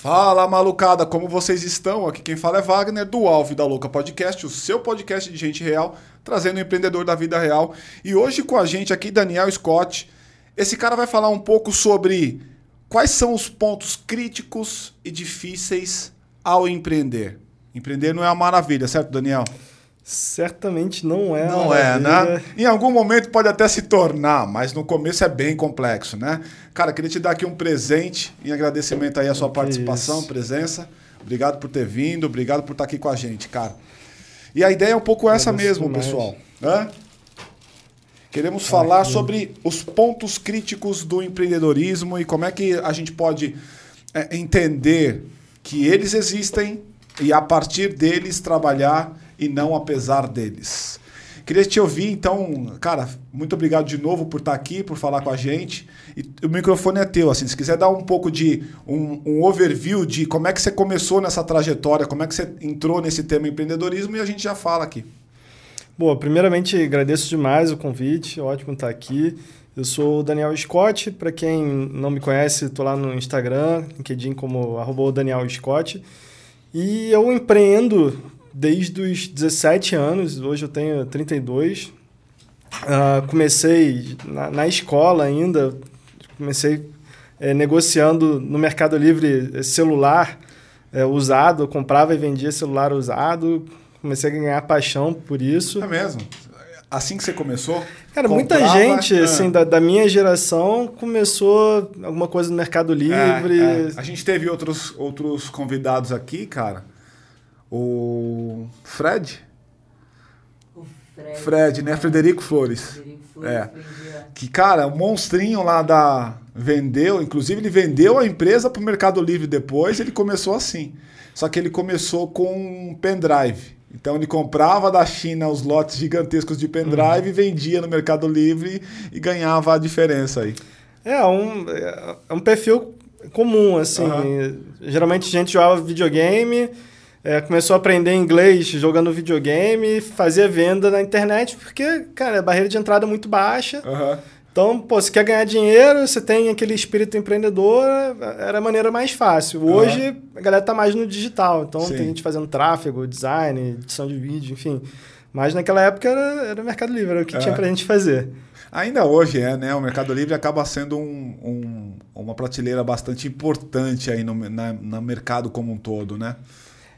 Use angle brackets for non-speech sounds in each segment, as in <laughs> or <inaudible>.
Fala malucada, como vocês estão? Aqui quem fala é Wagner do Alvo da Louca Podcast, o seu podcast de gente real, trazendo o empreendedor da vida real. E hoje com a gente aqui Daniel Scott. Esse cara vai falar um pouco sobre quais são os pontos críticos e difíceis ao empreender. Empreender não é uma maravilha, certo, Daniel? Certamente não é. Não é, né? Em algum momento pode até se tornar, mas no começo é bem complexo, né? Cara, queria te dar aqui um presente em agradecimento aí à sua que participação, isso. presença. Obrigado por ter vindo, obrigado por estar aqui com a gente, cara. E a ideia é um pouco essa mesmo, demais. pessoal. Hã? Queremos ah, falar sobre os pontos críticos do empreendedorismo e como é que a gente pode é, entender que eles existem e a partir deles trabalhar e não apesar deles. Queria te ouvir, então, cara, muito obrigado de novo por estar aqui, por falar com a gente. E o microfone é teu, assim, se quiser dar um pouco de um, um overview de como é que você começou nessa trajetória, como é que você entrou nesse tema empreendedorismo e a gente já fala aqui. Bom, primeiramente agradeço demais o convite, ótimo estar aqui. Eu sou o Daniel Scott, para quem não me conhece, estou lá no Instagram, LinkedIn como arroba Daniel Scott. E eu empreendo desde os 17 anos, hoje eu tenho 32. Uh, ah, comecei na, na, escola ainda, comecei é, negociando no Mercado Livre eh, celular é, usado, eu comprava e vendia celular usado, comecei a ganhar paixão por isso. É mesmo? Assim que você começou? Cara, comprava, muita gente, ah. assim, da, da, minha geração começou alguma coisa no Mercado Livre. É, é. A gente teve outros, outros convidados aqui, cara, o Fred. O Fred. Fred, né? Frederico Flores. Frederico Flores é. Que, cara, o monstrinho lá da. Vendeu, inclusive ele vendeu a empresa para o Mercado Livre depois, ele começou assim. Só que ele começou com um pendrive. Então ele comprava da China os lotes gigantescos de pendrive, uhum. vendia no Mercado Livre e ganhava a diferença aí. É um, é um perfil comum, assim. Uhum. Geralmente a gente jogava videogame, é, começou a aprender inglês jogando videogame, fazia venda na internet, porque, cara, a barreira de entrada é muito baixa. Uhum. Então, pô, você quer ganhar dinheiro, você tem aquele espírito empreendedor, era a maneira mais fácil. Hoje, uhum. a galera tá mais no digital. Então, Sim. tem gente fazendo tráfego, design, edição de vídeo, enfim. Mas naquela época era, era o Mercado Livre, era o que uhum. tinha pra gente fazer. Ainda hoje é, né? O Mercado Livre acaba sendo um, um, uma prateleira bastante importante aí no na, no mercado como um todo, né?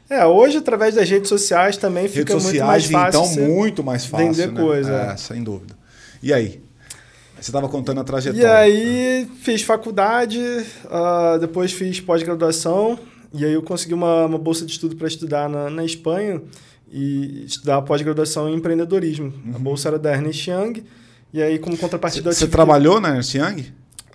É, hoje através das redes sociais também redes fica sociais, muito mais fácil. Então, muito mais fácil. Vender né? coisa. É, sem dúvida. E aí? Você estava contando a trajetória. E aí fiz faculdade, uh, depois fiz pós-graduação, e aí eu consegui uma, uma bolsa de estudo para estudar na, na Espanha e estudar pós-graduação em empreendedorismo. Uhum. A bolsa era da Ernest Young, e aí como contrapartida... Você trabalhou que... na Ernest Young?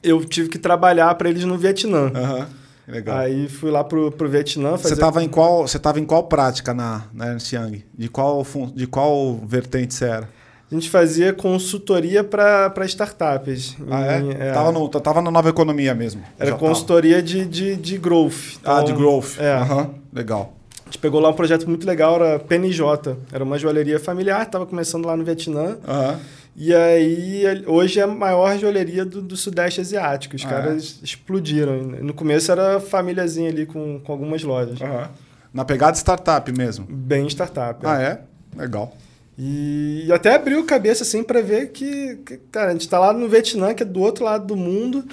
Eu tive que trabalhar para eles no Vietnã. Uhum. Legal. Aí fui lá pro, pro Vietnã fazer... Você estava em qual, você tava em qual prática na, na Ernst Young? De qual, de qual vertente você era? A gente fazia consultoria para startups. Ah, é? é? Tava, no, tava na nova economia mesmo. Era consultoria de, de, de growth. Então, ah, de então, growth. É. Uhum. Legal. A gente pegou lá um projeto muito legal, era PNJ. Era uma joalheria familiar, estava começando lá no Vietnã. Uhum. E aí, hoje é a maior joalheria do, do Sudeste Asiático. Os ah, caras é? explodiram. No começo era famíliazinha ali com, com algumas lojas. Uhum. Na pegada startup mesmo? Bem startup. Ah, é? Legal. E, e até abriu cabeça assim para ver que, que, cara, a gente está lá no Vietnã, que é do outro lado do mundo.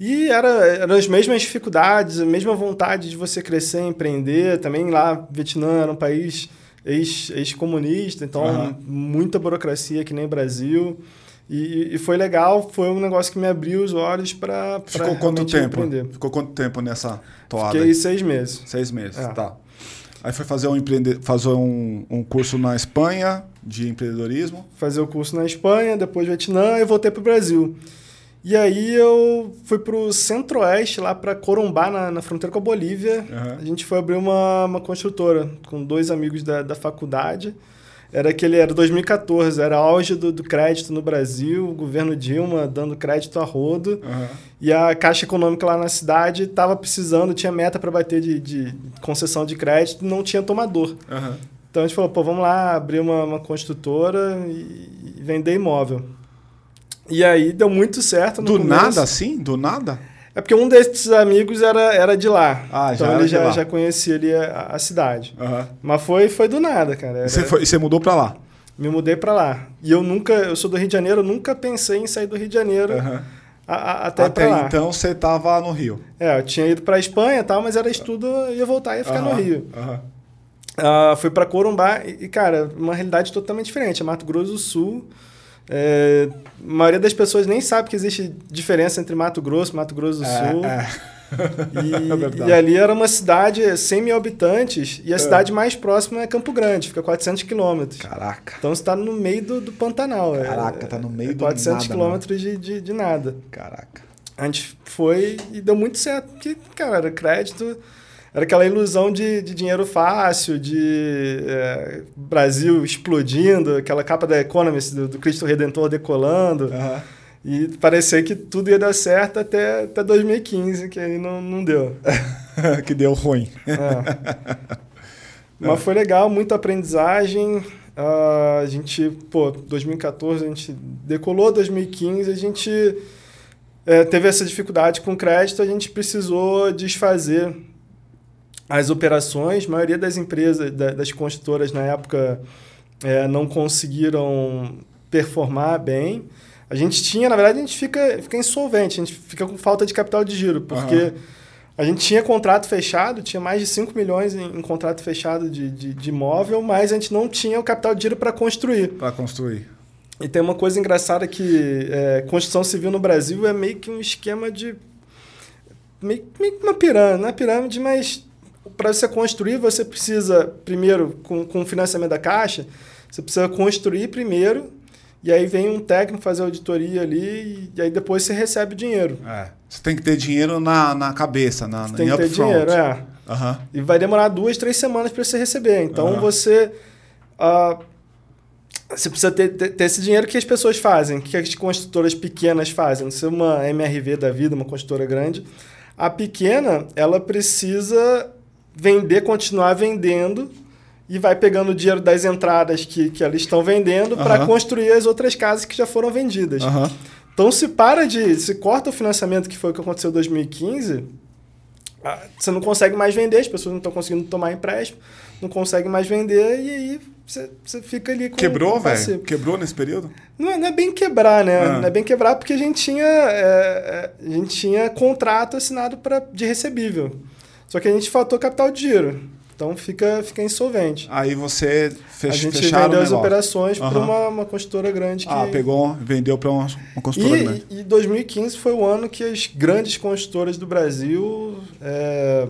E era, eram as mesmas dificuldades, a mesma vontade de você crescer, empreender. Também lá, Vietnã era um país ex-comunista, ex então uhum. muita burocracia que nem Brasil. E, e, foi legal, foi um negócio que me abriu os olhos para Ficou quanto tempo? Empreender. Ficou quanto tempo nessa toada? Fiquei seis meses. Seis meses, é. tá. Aí foi fazer um, empreende... fazer um, um curso na Espanha de empreendedorismo? Fazer o curso na Espanha, depois Vietnã e voltei para o Brasil. E aí eu fui pro centro-oeste, lá para Corumbá, na, na, fronteira com a Bolívia. Uhum. A gente foi abrir uma, uma construtora com dois amigos da, da faculdade. Era aquele, era 2014, era auge do, do crédito no Brasil, o governo Dilma dando crédito a rodo. Uhum. E a Caixa Econômica lá na cidade estava precisando, tinha meta para bater de, de concessão de crédito, não tinha tomador. Uhum. Então a gente falou, pô, vamos lá abrir uma, uma construtora e, e vender imóvel. E aí deu muito certo. Do começo. nada assim? Do nada? É porque um desses amigos era, era de lá. Ah, então já ele já, já conhecia ali a, a cidade. Uhum. Mas foi, foi do nada, cara. Era... E você, foi, você mudou pra lá? Me mudei pra lá. E eu nunca, eu sou do Rio de Janeiro, eu nunca pensei em sair do Rio de Janeiro Uhum. a, a, até, Até lá. então você tava no Rio. É, eu tinha ido pra Espanha e tal, mas era estudo, eu ia voltar e ia ficar Aham, no Rio. Ah, fui para Corumbá e, e, cara, uma realidade totalmente diferente. É Mato Grosso do Sul. É, a maioria das pessoas nem sabe que existe diferença entre Mato Grosso e Mato Grosso do Sul. <laughs> É, é. E, É e ali era uma cidade 100 mil habitantes e a cidade mais próxima é Campo Grande, fica 400 quilômetros. Caraca. Então você está no meio do, do Pantanal. é- Caraca, tá no meio é do 400 nada, quilômetros de, de, de nada. Caraca. A gente foi e deu muito certo, porque, cara, era crédito, era aquela ilusão de, de dinheiro fácil, de é, Brasil explodindo, aquela capa da Economist do, do Cristo Redentor decolando, Aham. e parecia que tudo ia dar certo até, até 2015, que aí não, não deu. <laughs> que deu ruim. É. Mas foi legal, muita aprendizagem. Ah, a gente, pô, 2014 a gente decolou, 2015 a gente é, teve essa dificuldade com crédito, a gente precisou desfazer as operações. A maioria das empresas, da- das construtoras na época, é, não conseguiram performar bem. A gente tinha, na verdade, a gente fica, fica insolvente, a gente fica com falta de capital de giro, porque Aham. a gente tinha contrato fechado, tinha mais de 5 milhões em, em contrato fechado de, de, de imóvel, mas a gente não tinha o capital de giro para construir. Pra construir. E tem uma coisa engraçada que é, construção civil no Brasil é meio que um esquema de. meio, meio que uma pirâmide, não é pirâmide, mas para você construir, você precisa, primeiro, com, com o financiamento da Caixa, você precisa construir primeiro, e aí vem um técnico fazer auditoria ali, e aí depois você recebe o dinheiro. É. Você tem que ter dinheiro na, na cabeça, na, Você na tem em que ter dinheiro, é. Aham. E vai demorar duas, três semanas para você receber. Então Aham. você. ah, você precisa ter, ter, ter esse dinheiro que as pessoas fazem, que as construtoras pequenas fazem. Não ser uma MRV da vida, uma construtora grande. A pequena, ela precisa vender, continuar vendendo e vai pegando o dinheiro das entradas que, que elas estão vendendo para Aham. construir as outras casas que já foram vendidas. Aham. Então, se para de. Se corta o financiamento, que foi o que aconteceu em 2015, ah, você não consegue mais vender, as pessoas não estão conseguindo tomar empréstimo, não conseguem mais vender, e aí você, você fica ali com. Quebrou, velho? Quebrou nesse período? Não, é- não é bem quebrar, né? Ah. Não é bem quebrar porque a gente tinha, é, é, a gente tinha contrato assinado pra, de recebível. Só que a gente faltou capital de giro. Então fica, fica insolvente. Aí você a fech, gente vendeu as operações para Aham. uma, uma construtora grande que. Ah, pegou, vendeu pra uma, uma construtora grande. E, e 2015 foi o ano que as grandes construtoras do Brasil é,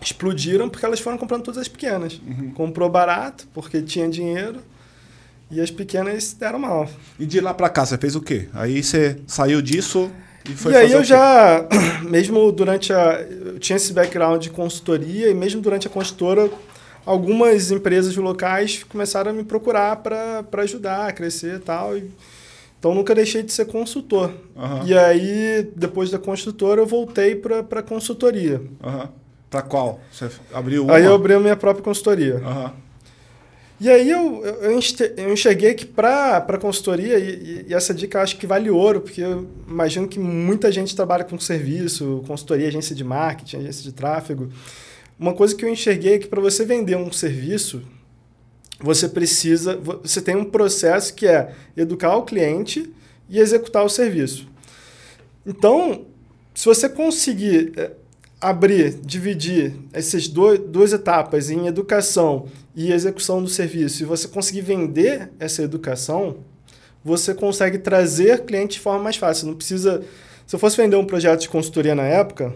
explodiram porque elas foram comprando todas as pequenas. Uhum. Comprou barato porque tinha dinheiro e as pequenas deram mal. E de lá pra cá, você fez o quê? Aí você saiu disso e foi e aí eu já, <clears throat> mesmo durante a. Eu tinha esse background de consultoria e mesmo durante a consultora, algumas empresas locais começaram a me procurar para ajudar a crescer e tal. E, então nunca deixei de ser consultor. Aham. E aí, depois da consultora, eu voltei para consultoria. Aham. Pra qual? Você abriu uma? Aí eu abri a minha própria consultoria. Aham. E aí eu, eu, enxerguei que para consultoria, e, e- essa dica acho que vale ouro, porque eu imagino que muita gente trabalha com serviço, consultoria, agência de marketing, agência de tráfego. Uma coisa que eu enxerguei é que para você vender um serviço, você precisa, vo- você tem um processo que é educar o cliente e executar o serviço. Então, se você conseguir eh, abrir, dividir essas do- duas etapas em educação e execução do serviço, e você conseguir vender essa educação, você consegue trazer cliente de forma mais fácil. Não precisa. Se eu fosse vender um projeto de consultoria na época,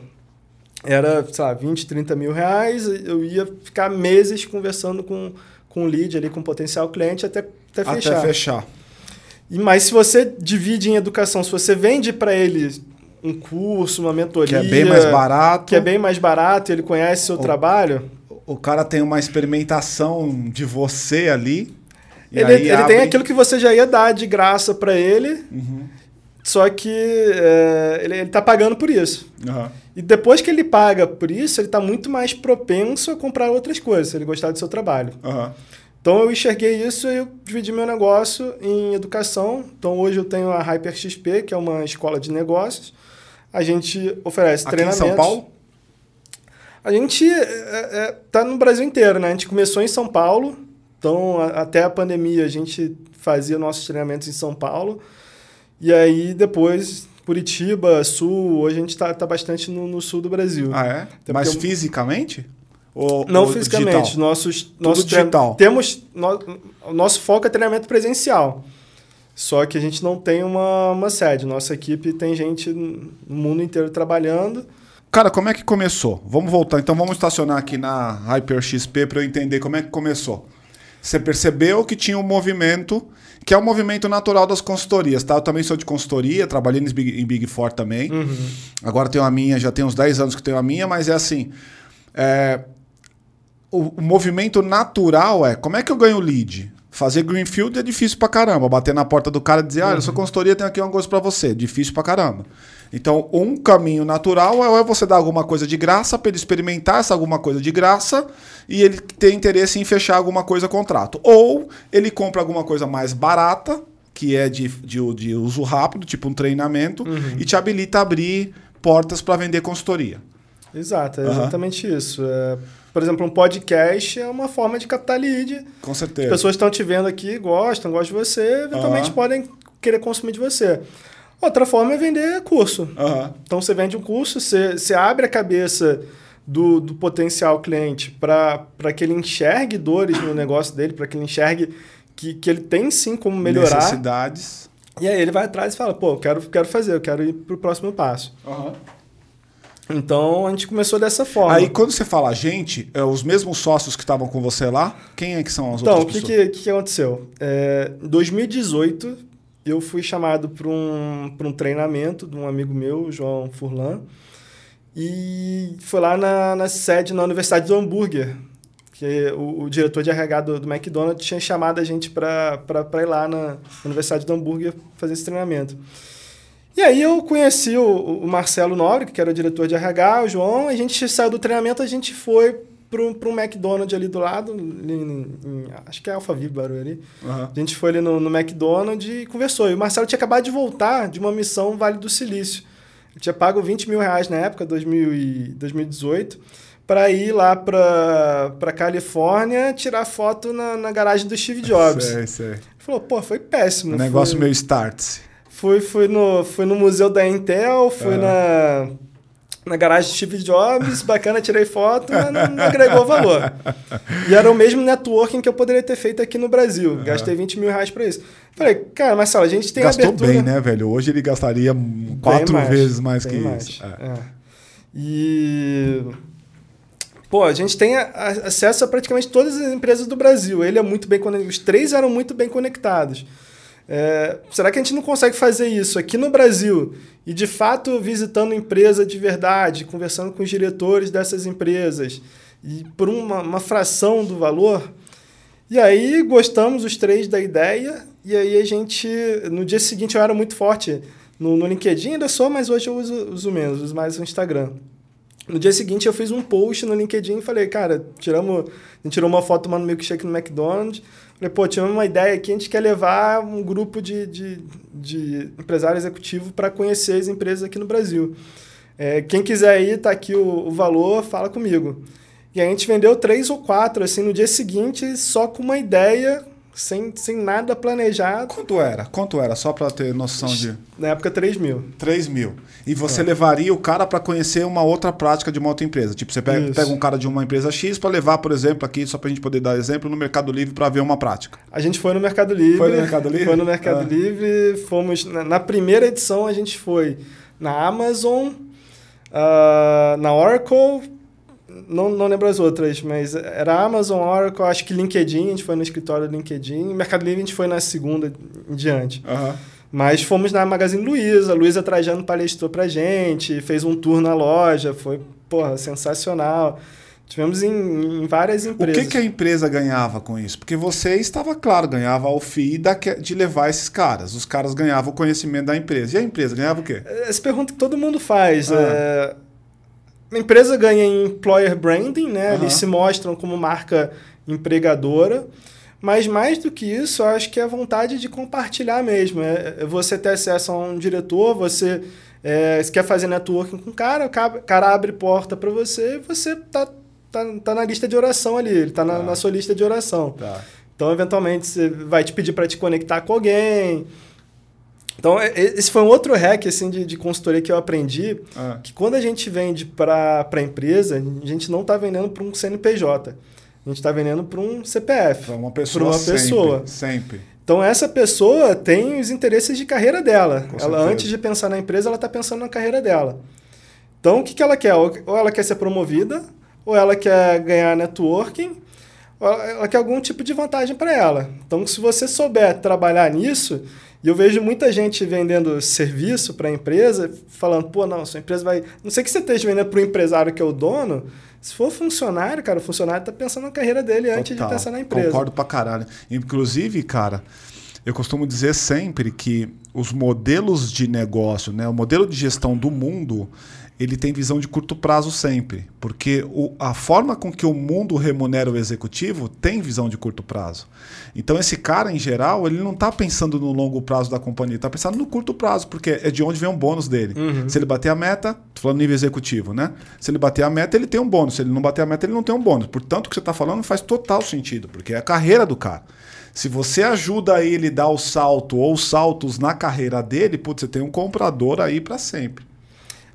era, sei lá, 20, 30 mil reais, eu ia ficar meses conversando com, com o lead ali, com o potencial cliente, até, até fechar. Até fechar. E, mas se você divide em educação, se você vende para ele um curso, uma Que mentoria... é bem mais barato. que é bem mais barato, ele conhece seu O- trabalho, O cara tem uma experimentação de você ali. ele, ele abre- tem aquilo que você já ia dar de graça para ele, Uhum. só que é, ele, ele tá pagando por isso. Aham. E depois que ele paga por isso, ele está muito mais propenso a comprar outras coisas, se ele gostar do seu trabalho. Aham. Então eu enxerguei isso e eu dividi meu negócio em educação. Então hoje eu tenho a Hyper XP, que é uma escola de negócios. A gente oferece Aqui treinamentos. em São Paulo? A gente é, é, tá no Brasil inteiro, né? A gente começou em São Paulo, então a, até a pandemia a gente fazia nossos treinamentos em São Paulo. E aí depois Curitiba, Sul, hoje a gente está tá bastante no, no, sul do Brasil. Ah, é? Até Mas eu... fisicamente? Ou, Não ou fisicamente. Digital? Nossos, nosso digital. Temos, no, nosso foco é treinamento presencial. Só que a gente não tem uma, uma sede. Nossa equipe tem gente no mundo inteiro trabalhando. Cara, como é que começou? Vamos voltar. Então vamos estacionar aqui na Hyper XP para eu entender como é que começou. Você percebeu que tinha um movimento, que é o um movimento natural das consultorias, tá? Eu também sou de consultoria, trabalhei em Big, em Big Four também. Uhum. Agora tenho a minha, já tem uns 10 anos que tenho a minha, mas é assim. É, o, o, movimento natural é como é que eu ganho lead? Fazer greenfield é difícil pra caramba. Bater na porta do cara e dizer, ah, eu sou uhum. consultoria, tenho aqui uma coisa para você. Difícil pra caramba. Então, um caminho natural é você dar alguma coisa de graça para ele experimentar essa alguma coisa de graça e ele ter interesse em fechar alguma coisa contrato. Ou ele compra alguma coisa mais barata, que é de, de, de uso rápido, tipo um treinamento, uhum. e te habilita a abrir portas para vender consultoria. Exato, é uhum. exatamente isso. É, por exemplo, um podcast é uma forma de captar lead. Com certeza. As pessoas estão te vendo aqui, gostam, gostam de você, eventualmente uhum. podem querer consumir de você. Outra forma é vender curso. Uhum. Então você vende um curso, você, você abre a cabeça do, do potencial cliente para que ele enxergue dores no negócio dele, para que ele enxergue que, que ele tem sim como melhorar. Necessidades. E aí ele vai atrás e fala, pô, eu quero, quero fazer, eu quero ir para o próximo passo. Uhum. Então a gente começou dessa forma. Aí quando você fala gente, é os mesmos sócios que estavam com você lá, quem é que são as então, outras pessoas? Então, o que, que, que aconteceu? É, em 2018, eu fui chamado para um, um treinamento de um amigo meu, João Furlan, e foi lá na, na sede na Universidade do Hambúrguer, que o, o diretor de RH do, do, McDonald's tinha chamado a gente para ir lá na Universidade do Hambúrguer fazer esse treinamento. E aí eu conheci o, o Marcelo Nobre, que era o diretor de RH, o João, a gente saiu do treinamento, a gente foi para um McDonald's ali do lado, ali, em, em, acho que é Alphaville, Barulho ali. Uhum. A gente foi ali no, no McDonald's e conversou. E o Marcelo tinha acabado de voltar de uma missão Vale do Silício. Ele tinha pago 20 mil reais na época, 2000 e 2018, para ir lá para Califórnia tirar foto na, na garagem do Steve Jobs. Sei, sei. Ele falou, pô, foi péssimo. O negócio foi, meio start. Fui, fui, no, fui no museu da Intel, fui uhum. na na garagem de Steve Jobs, bacana, tirei foto, mas não, não, agregou valor. E era o mesmo networking que eu poderia ter feito aqui no Brasil. Uhum. Gastei 20 mil reais para isso. Falei, cara, Marcelo, a gente tem Gastou abertura... bem, né, velho? Hoje ele gastaria quatro mais, vezes mais que mais. isso. É. É. E... Pô, a gente tem acesso a praticamente todas as empresas do Brasil. Ele é muito bem conectado. Os três eram muito bem conectados. É, será que a gente não consegue fazer isso aqui no Brasil e de fato visitando empresa de verdade, conversando com os diretores dessas empresas e por uma, uma fração do valor? E aí gostamos os três da ideia e aí a gente no dia seguinte eu era muito forte no, no LinkedIn ainda sou, mas hoje eu uso, uso menos, uso mais o Instagram. No dia seguinte eu fiz um post no LinkedIn e falei, cara, tiramos, a gente tirou uma foto tomando milkshake no McDonald's Falei, pô, tivemos uma ideia aqui, a gente quer levar um grupo de, de, de empresário executivo para conhecer as empresas aqui no Brasil. É, quem quiser ir, tá aqui o, o valor, fala comigo. E a gente vendeu três ou quatro, assim, no dia seguinte, só com uma ideia sem, sem nada planejado. Quanto era? Quanto era? Só para ter noção de. Na época, 3 mil. 3 mil. E você é. levaria o cara para conhecer uma outra prática de uma outra empresa. Tipo, você pega, pega um cara de uma empresa X para levar, por exemplo, aqui, só para a gente poder dar exemplo, no Mercado Livre para ver uma prática. A gente foi no Mercado Livre. Foi no Mercado Livre? Foi no Mercado ah. Livre. Fomos. Na, na, primeira edição, a gente foi na Amazon, uh, na Oracle não, não lembro as outras, mas era Amazon, Oracle, acho que LinkedIn, a gente foi no escritório do LinkedIn, Mercado Livre a gente foi na segunda em diante. Uhum. Mas fomos na Magazine Luiza, Luiza Trajano palestrou pra gente, fez um tour na loja, foi, porra, sensacional. Tivemos em, em várias empresas. O que, que, a empresa ganhava com isso? Porque você estava claro, ganhava o FII de levar esses caras. Os caras ganhavam o conhecimento da empresa. E a empresa ganhava o quê? Essa pergunta que todo mundo faz. Ah. É a empresa ganha em employer branding, né? Uhum. Eles se mostram como marca empregadora, Mas mais do que isso, eu acho que é a vontade de compartilhar mesmo. É, é você ter acesso a um diretor, você é, quer fazer networking com o cara, o cara abre porta para você e você tá, tá, tá na lista de oração ali, ele tá na, tá. na sua lista de oração. Tá. Então, eventualmente, você vai te pedir para te conectar com alguém. Então, é, é, esse foi um outro hack assim, de, de consultoria que eu aprendi, ah. que quando a gente vende para a empresa, a gente não está vendendo para um CNPJ. A gente está vendendo para um CPF. Para uma pessoa. Para uma sempre, pessoa. Sempre. Então, essa pessoa tem os interesses de carreira dela. Com ela, certeza. antes de pensar na empresa, ela está pensando na carreira dela. Então, o que, que ela quer? Ou ela quer ser promovida, ou ela quer ganhar networking, ou ela quer algum tipo de vantagem para ela. Então, se você souber trabalhar nisso, e eu vejo muita gente vendendo serviço para a empresa, falando, pô, não, sua empresa vai. Não sei que você esteja vendendo para o empresário que é o dono. Se for funcionário, cara, o funcionário está pensando na carreira dele Total. antes de pensar na empresa. Concordo pra caralho. Inclusive, cara, eu costumo dizer sempre que os modelos de negócio, né, o modelo de gestão do mundo, ele tem visão de curto prazo sempre, porque o, a forma com que o mundo remunera o executivo tem visão de curto prazo. Então esse cara, em geral, ele não está pensando no longo prazo da companhia, está pensando no curto prazo, porque é de onde vem o bônus dele. Uhum. Se ele bater a meta, tô falando nível executivo, né? Se ele bater a meta, ele tem um bônus. Se ele não bater a meta, ele não tem um bônus. Portanto, o que você está falando faz total sentido, porque é a carreira do cara. Se você ajuda ele dar o salto ou saltos na carreira dele, putz, você tem um comprador aí para sempre.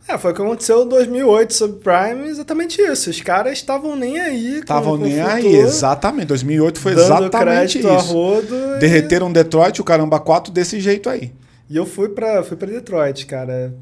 É, foi o que aconteceu em 2008 subprime, exatamente isso. Os caras estavam nem aí. Estavam nem aí, exatamente. 2008 foi exatamente isso. Rodo Derreteram e... Detroit, o caramba 4 desse jeito aí. E eu fui para fui pra Detroit, cara.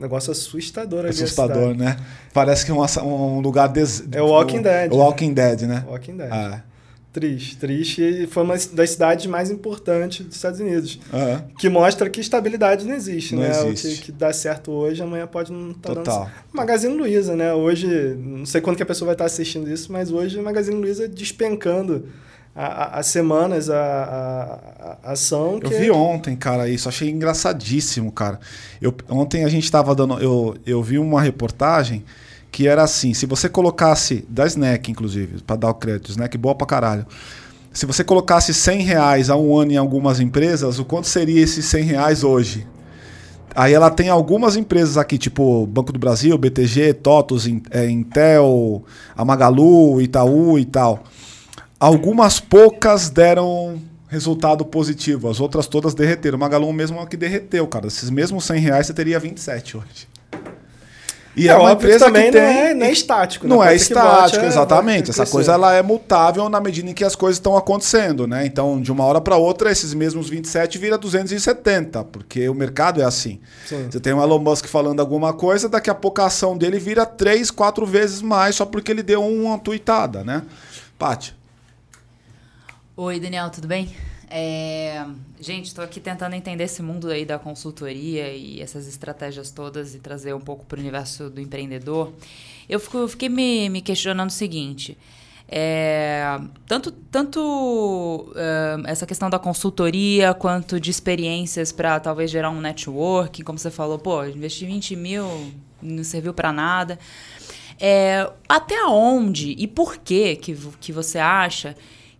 Negócio assustador ali. Assustador, né? Parece que é um, um lugar. Des... É o Walking Dead. O Walking Dead, né? Walking Dead. Ah. Triste, triste. E foi uma das cidades mais importantes dos Estados Unidos. Uhum. Que mostra que estabilidade não existe, não né? Existe. O que, que, dá certo hoje, amanhã pode não estar tá dando Magazine Luiza, né? Hoje, não sei quando que a pessoa vai estar assistindo isso, mas hoje o Magazine Luiza despencando há, semanas a, a, a, ação. Eu vi ontem, cara, isso. Achei engraçadíssimo, cara. Eu, ontem a gente estava dando... Eu, eu vi uma reportagem que era assim, se você colocasse, da Snack inclusive, para dar o crédito, Snack boa pra caralho. Se você colocasse 100 reais a um ano em algumas empresas, o quanto seria esses 100 reais hoje? Aí ela tem algumas empresas aqui, tipo Banco do Brasil, BTG, TOTOS, é, Intel, a Magalu, Itaú e tal. Algumas poucas deram resultado positivo, as outras todas derreteram. Magalu mesmo é que derreteu, cara. Esses mesmos 100 reais você teria 27 hoje. E é, é uma empresa também que tem... não, é, não é estático. Não é estático, é, exatamente. Essa coisa ela é mutável na medida em que as coisas estão acontecendo, né? Então, de uma hora para outra, esses mesmos 27 vira 270, porque o mercado é assim. Sim. Você tem o Elon Musk falando alguma coisa, daqui a pouco a ação dele vira três, quatro vezes mais só porque ele deu uma tuitada, né? Paty. Oi, Daniel, tudo bem? É, gente, estou aqui tentando entender esse mundo aí da consultoria e essas estratégias todas e trazer um pouco para o universo do empreendedor. Eu fico, fiquei me, me, questionando o seguinte. É, tanto tanto uh, essa questão da consultoria quanto de experiências para talvez gerar um networking, como você falou, pô, investi 20 mil, não serviu para nada. É, até onde e por que, que que você acha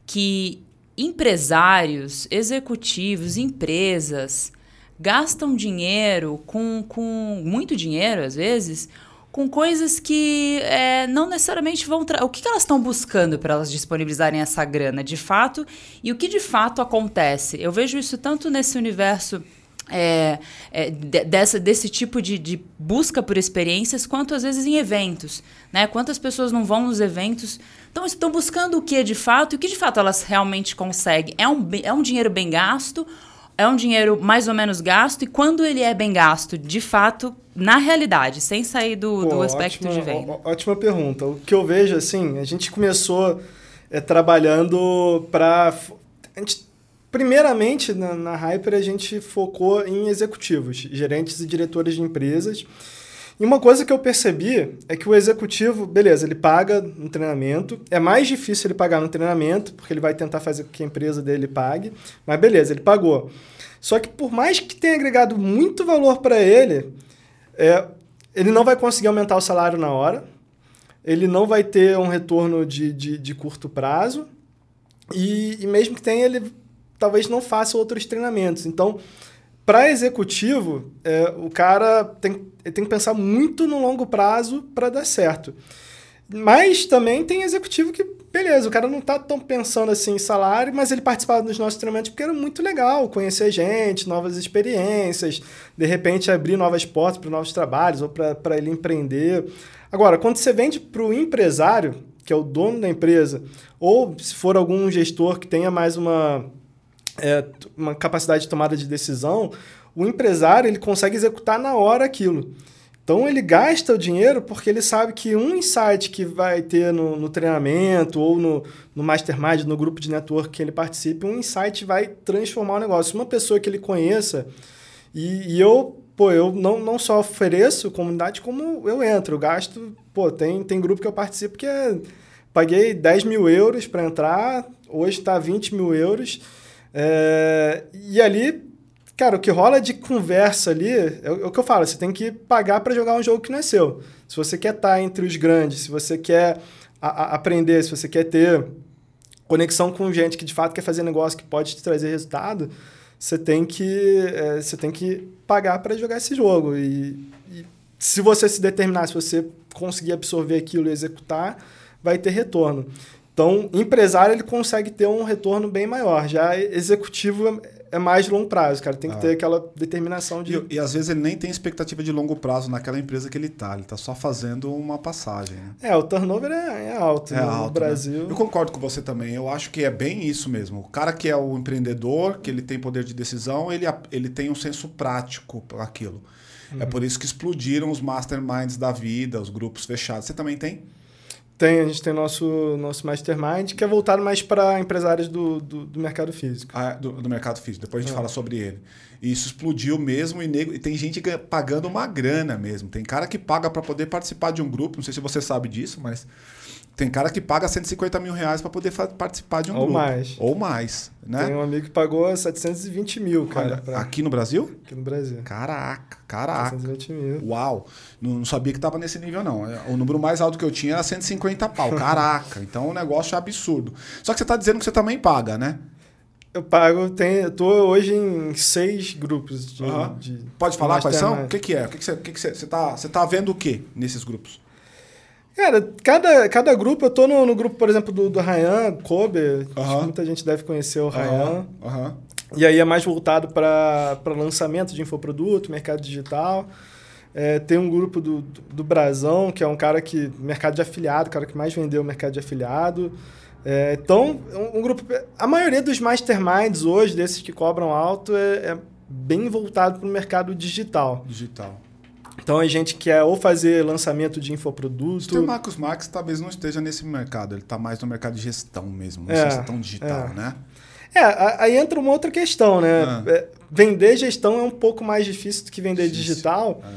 que empresários, executivos, empresas gastam dinheiro com, com muito dinheiro às vezes com coisas que é, não necessariamente vão o que, que elas estão buscando para elas disponibilizarem essa grana de fato? E o que de fato acontece? Eu vejo isso tanto nesse universo é, é, dessa, desse tipo de, de, busca por experiências, quanto às vezes em eventos. Né? Quantas pessoas não vão nos eventos, então estão buscando o que de fato e o que de fato elas realmente conseguem. É um, é um dinheiro bem gasto, é um dinheiro mais ou menos gasto, e quando ele é bem gasto, de fato, na realidade, sem sair do, Pô, do aspecto ótima, de venda? Ótima pergunta. O que eu vejo, assim, a gente começou é, trabalhando para. Primeiramente, na, na Hyper, a gente focou em executivos, gerentes e diretores de empresas. E uma coisa que eu percebi é que o executivo, beleza, ele paga no treinamento. É mais difícil ele pagar no treinamento, porque ele vai tentar fazer com que a empresa dele pague. Mas beleza, ele pagou. Só que por mais que tenha agregado muito valor para ele, é, ele não vai conseguir aumentar o salário na hora. Ele não vai ter um retorno de, de, de curto prazo. E, e mesmo que tenha, ele talvez não faça outros treinamentos. Então, para executivo, é, o cara tem, tem que pensar muito no longo prazo para dar certo. Mas também tem executivo que, beleza, o cara não tá tão pensando assim em salário, mas ele participava dos nossos treinamentos porque era muito legal conhecer gente, novas experiências, de repente abrir novas portas para novos trabalhos ou para ele empreender. Agora, quando você vende para o empresário, que é o dono da empresa, ou se for algum gestor que tenha mais uma, é, uma capacidade de tomada de decisão, o empresário ele consegue executar na hora aquilo. Então ele gasta o dinheiro porque ele sabe que um insight que vai ter no, no treinamento ou no, no mastermind, no grupo de network que ele participe, um insight vai transformar o negócio. Uma pessoa que ele conheça, e, e eu, pô, eu não, não só ofereço comunidade, como eu entro, eu gasto, pô, tem, tem grupo que eu participo que é, paguei 10 mil euros para entrar, hoje está 20 mil euros, é, e ali Cara, o que rola de conversa ali é, é o que eu falo, você tem que pagar para jogar um jogo que não é seu. Se você quer estar tá entre os grandes, se você quer a, a aprender, se você quer ter conexão com gente que de fato quer fazer negócio que pode te trazer resultado, você tem que, é, você tem que pagar para jogar esse jogo. E, e, se você se determinar, se você conseguir absorver aquilo e executar, vai ter retorno. Então, empresário ele consegue ter um retorno bem maior. Já executivo é mais de longo prazo, cara. Tem que ah. ter aquela determinação de. E, e, às vezes ele nem tem expectativa de longo prazo naquela empresa que ele está. Ele está só fazendo uma passagem. Né? É, o turnover é, é alto, é né? alto no né? Brasil. Né? Eu concordo com você também. Eu acho que é bem isso mesmo. O cara que é o empreendedor, que ele tem poder de decisão, ele, ele tem um senso prático para aquilo. É uhum. É por isso que explodiram os masterminds da vida, os grupos fechados. Você também tem? Tem, a gente tem nosso, nosso mastermind, que é voltado mais para empresários do, do, do, mercado físico. Ah, do, do, mercado físico. Depois a gente é. fala sobre ele. E isso explodiu mesmo e, nego, e tem gente pagando uma grana mesmo. Tem cara que paga para poder participar de um grupo. Não sei se você sabe disso, mas tem cara que paga 150 mil reais para poder participar de um Ou grupo. Ou mais. Ou mais. Né? Tem um amigo que pagou 720 mil, cara. pra... Aqui no Brasil? Aqui no Brasil. Caraca, caraca. 720 mil. Uau. Não, não sabia que tava nesse nível, não. O número mais alto que eu tinha era 150 pau. Caraca. <laughs> então o negócio é absurdo. Só que você tá dizendo que você também paga, né? Eu pago, tem, eu tô hoje em seis grupos de. Uhum. de Pode falar quais são? O que, que é? O que, que você, que, que você, você, tá, você tá vendo o que nesses grupos? Cara, cada, cada grupo, eu tô no, no grupo, por exemplo, do, do Ryan, Kobe, uhum. muita gente deve conhecer o Ryan. Uhum. E aí é mais voltado para lançamento de infoproduto, mercado digital. É, tem um grupo do, do, do Brasão, que é um cara que. mercado de afiliado, o cara que mais vendeu o mercado de afiliado. É, então, um, um, grupo. A maioria dos masterminds hoje, desses que cobram alto, é, é bem voltado para o mercado digital. Digital. Então a gente quer ou fazer lançamento de infoproduto. O Marcos Marques talvez não esteja nesse mercado, ele está mais no mercado de gestão mesmo, é, gestão digital, é. né? É, aí entra uma outra questão, né? Ah. É, vender gestão é um pouco mais difícil do que vender difícil. digital, é.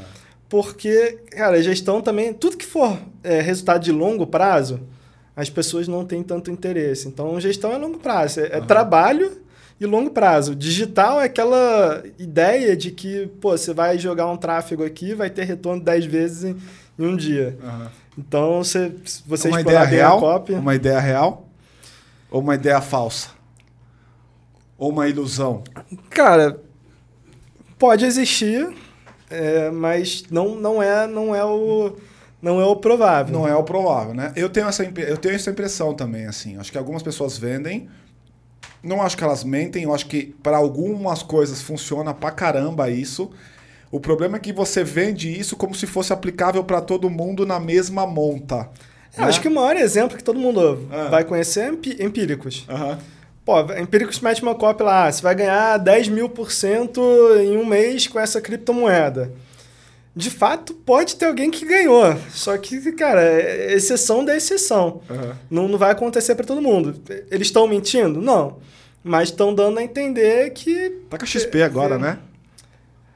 porque, cara, gestão também, tudo que for é, resultado de longo prazo, as pessoas não têm tanto interesse. Então, gestão é longo prazo, é, uhum. trabalho e longo prazo. Digital é aquela ideia de que pô, você vai jogar um tráfego aqui vai ter retorno 10 vezes em, em um dia. Uhum. Então, você, você uma ideia real. Uma ideia real ou uma ideia falsa? Ou uma ilusão? Cara, pode existir, é, mas não, não, é, não, é o, não é o provável. Não é o provável, né? Eu tenho, essa, eu tenho essa impressão também, assim. Acho que algumas pessoas vendem não acho que elas mentem, eu acho que para algumas coisas funciona pra caramba isso. O problema é que você vende isso como se fosse aplicável para todo mundo na mesma monta. É, né? Acho que o maior exemplo que todo mundo ah. vai conhecer é empíricos. Pô, empíricos mete uma cópia lá, você vai ganhar 10 mil por cento em um mês com essa criptomoeda. De fato, pode ter alguém que ganhou. Só que, cara, é exceção da exceção. Uhum. Não, não vai acontecer para todo mundo. Eles estão mentindo? Não. Mas estão dando a entender que. Tá com a XP agora, é, né?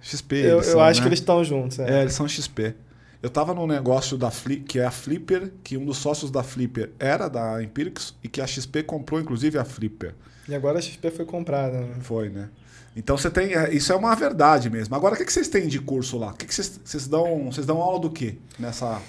XP. Eu, são, eu acho né? que eles estão juntos. É. é. eles são XP. Eu tava num negócio da Flip, que é a Flipper, que um dos sócios da Flipper era da Empirics e que a XP comprou, inclusive, a Flipper. E agora a XP foi comprada. Né? Foi, né? Então você tem. É, isso é uma verdade mesmo. Agora, o que, que vocês têm de curso lá? O que, que vocês, vocês dão. Vocês dão aula do quê nessa.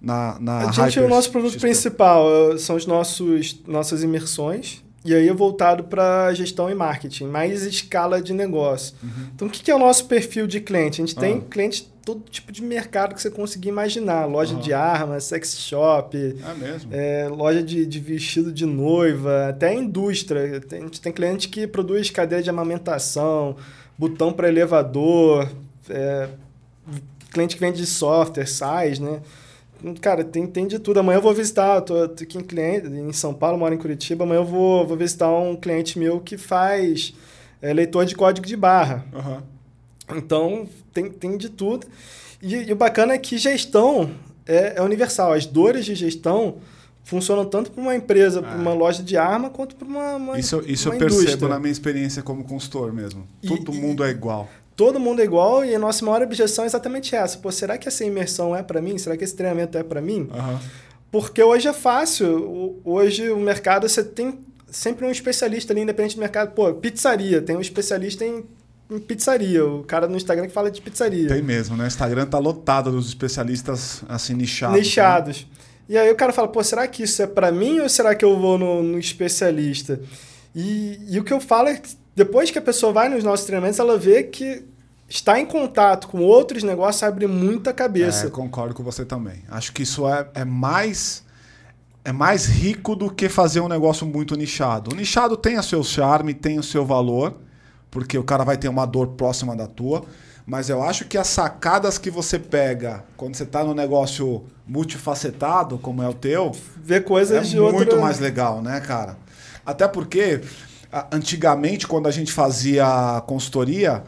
Na, na a gente, o nosso produto XP? principal são os nossos, nossas imersões e aí é voltado para gestão e marketing, mais escala de negócio. Uhum. Então, o que é o nosso perfil de cliente? A gente tem clientes todo tipo de mercado que você conseguir imaginar. Loja uhum. de armas, sex shop, é mesmo? É, loja de, de, vestido de noiva, até indústria. Tem, a gente tem cliente que produz cadeira de amamentação, botão para elevador, é, cliente que vende software, SaaS, né? Cara, tem, tem de tudo. Amanhã eu vou visitar, eu tô, tô aqui em cliente, em São Paulo, moro em Curitiba. Amanhã eu vou, vou visitar um cliente meu que faz é, leitor de código de barra. Uhum. Então, tem, tem de tudo. E, e, o bacana é que gestão é, é universal. As dores de gestão funcionam tanto para uma empresa, para uma é. loja de arma, quanto para uma, uma Isso, isso uma eu percebo indústria. na minha experiência como consultor mesmo. Todo e, mundo é igual todo mundo é igual e a nossa maior objeção é exatamente essa. Pô, será que essa imersão é para mim? Será que esse treinamento é para mim? Uhum. Porque hoje é fácil. Hoje o mercado, você tem sempre um especialista ali, independente do mercado. Pô, pizzaria, tem um especialista em, em pizzaria. O cara no Instagram que fala de pizzaria. Tem mesmo, né? O Instagram tá lotado dos especialistas assim nichados. Nichados. Né? E aí o cara fala, pô, será que isso é para mim ou será que eu vou no, no especialista? E, e o que eu falo é que depois que a pessoa vai nos nossos treinamentos, ela vê que estar em contato com outros negócios abre muita cabeça. É, concordo com você também. Acho que isso é, é mais é mais rico do que fazer um negócio muito nichado. O nichado tem o seu charme, tem o seu valor, porque o cara vai ter uma dor próxima da tua. Mas eu acho que as sacadas que você pega quando você está no negócio multifacetado, como é o teu, ver coisas é de muito outra... mais legal, né, cara? Até porque antigamente, quando a gente fazia consultoria,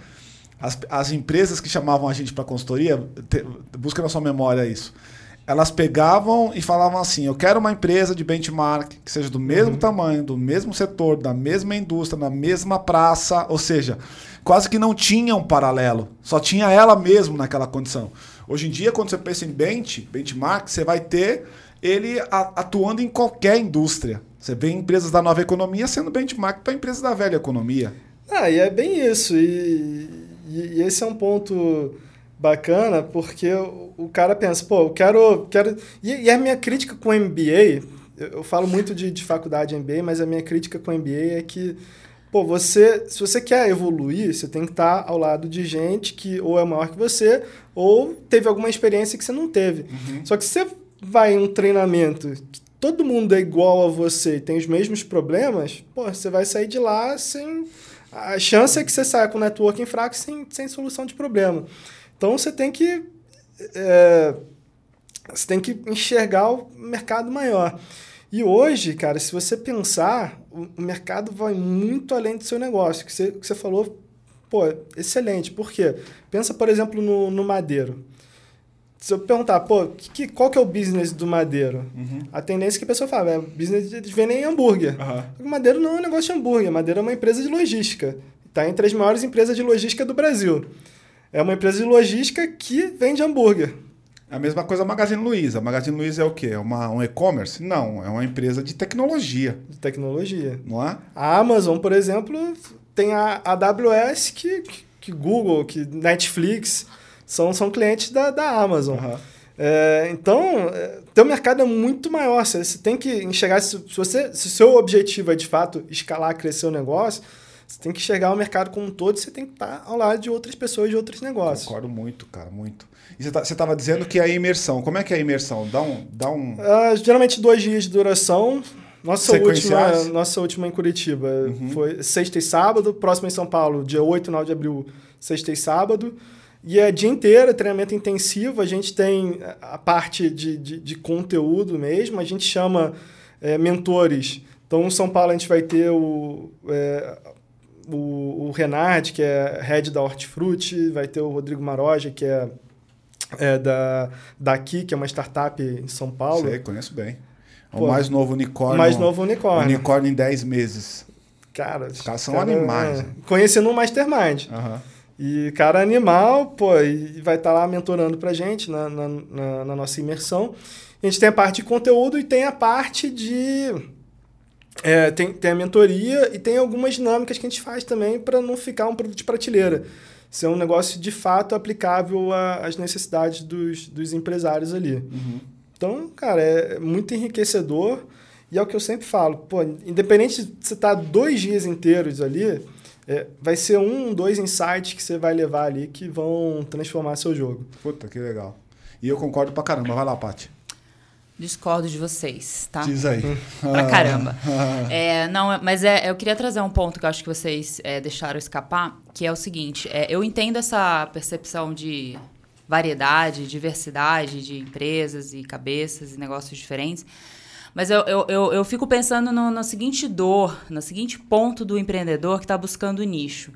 as, as empresas que chamavam a gente para consultoria, te, busca na sua memória isso. Elas pegavam e falavam assim: eu quero uma empresa de benchmark que seja do mesmo uhum. tamanho, do mesmo setor, da mesma indústria, na mesma praça, ou seja, quase que não tinha um paralelo, só tinha ela mesmo naquela condição. Hoje em dia, quando você pensa em bench, benchmark, você vai ter ele atuando em qualquer indústria. Você vê empresas da nova economia sendo benchmark para empresas da velha economia. Ah, e é bem isso. E, e, e esse é um ponto bacana, porque o, o, cara pensa, pô, eu quero. quero... E, e a minha crítica com o MBA, eu, eu falo muito de, de faculdade MBA, mas a minha crítica com o MBA é que pô, você, se você quer evoluir, você tem que estar ao lado de gente que ou é maior que você ou teve alguma experiência que você não teve. Uhum. Só que você vai em um treinamento todo mundo é igual a você e tem os mesmos problemas, pô, você vai sair de lá sem. A chance é que você saia com networking fraco sem, sem solução de problema. Então você tem que. É, você tem que enxergar o mercado maior. E hoje, cara, se você pensar, o mercado vai muito além do seu negócio. Que você, que você falou, pô, excelente. Por quê? Pensa, por exemplo, no, no madeiro se eu perguntar, pô, que, qual que é o business do madeiro? Uhum. A tendência é que a pessoa fala, é business de vender hambúrguer. Uhum. Madeiro não é um negócio de hambúrguer, madeiro é uma empresa de logística. Está entre as maiores empresas de logística do Brasil. É uma empresa de logística que vende hambúrguer. É a mesma coisa a Magazine Luiza. A Magazine Luiza é o quê? É uma, um e-commerce? Não, é uma empresa de tecnologia. De tecnologia. Não é? A Amazon, por exemplo, tem a AWS que, que Google, que Netflix são, são clientes da, da Amazon. Uhum. É, então, é, teu mercado é muito maior. Você, você tem que enxergar, se, se, você, se o seu objetivo é de fato escalar, crescer o negócio, você tem que enxergar o mercado como um todo e você tem que estar ao lado de outras pessoas de outros negócios. Concordo muito, cara, muito. E você tá, estava dizendo que é a imersão. Como é que é a imersão? Dá um. Dá um... Uh, geralmente dois dias de duração. Nossa última, nossa última em Curitiba uhum. foi sexta e sábado. Próxima em São Paulo, dia 8 e 9 de abril, sexta e sábado. E é dia inteiro, é treinamento intensivo. A gente tem a parte de, de, de conteúdo mesmo, a gente chama é, mentores. Então, em São Paulo, a gente vai ter o, é, o, o Renard, que é head da Hortifruti, vai ter o Rodrigo Maroja, que é, é da, daqui, que é uma startup em São Paulo. Sei, conheço bem. É o Pô, mais novo unicórnio. mais novo unicórnio. Unicórnio em 10 meses. Cara, os caras são cara, animais. É, conhecendo o Mastermind. Uhum. E cara animal, pô, e vai estar tá lá mentorando pra gente na, na, na, na, nossa imersão. A gente tem a parte de conteúdo e tem a parte de. É, tem, tem a mentoria e tem algumas dinâmicas que a gente faz também para não ficar um produto de prateleira. Ser um negócio de fato aplicável às necessidades dos, dos empresários ali. Uhum. Então, cara, é muito enriquecedor. E é o que eu sempre falo, pô, independente de você estar tá dois dias inteiros ali, é, vai ser um, dois insights que você vai levar ali que vão transformar seu jogo. Puta, que legal. E eu concordo pra caramba. Vai lá, Paty. Discordo de vocês, tá? Diz aí. <laughs> pra caramba. <laughs> é, não, mas é, eu queria trazer um ponto que eu acho que vocês é, deixaram escapar, que é o seguinte: é, eu entendo essa percepção de variedade, diversidade de empresas e cabeças e negócios diferentes. Mas eu, eu, eu, eu fico pensando no, na seguinte dor, no seguinte ponto do empreendedor que está buscando nicho.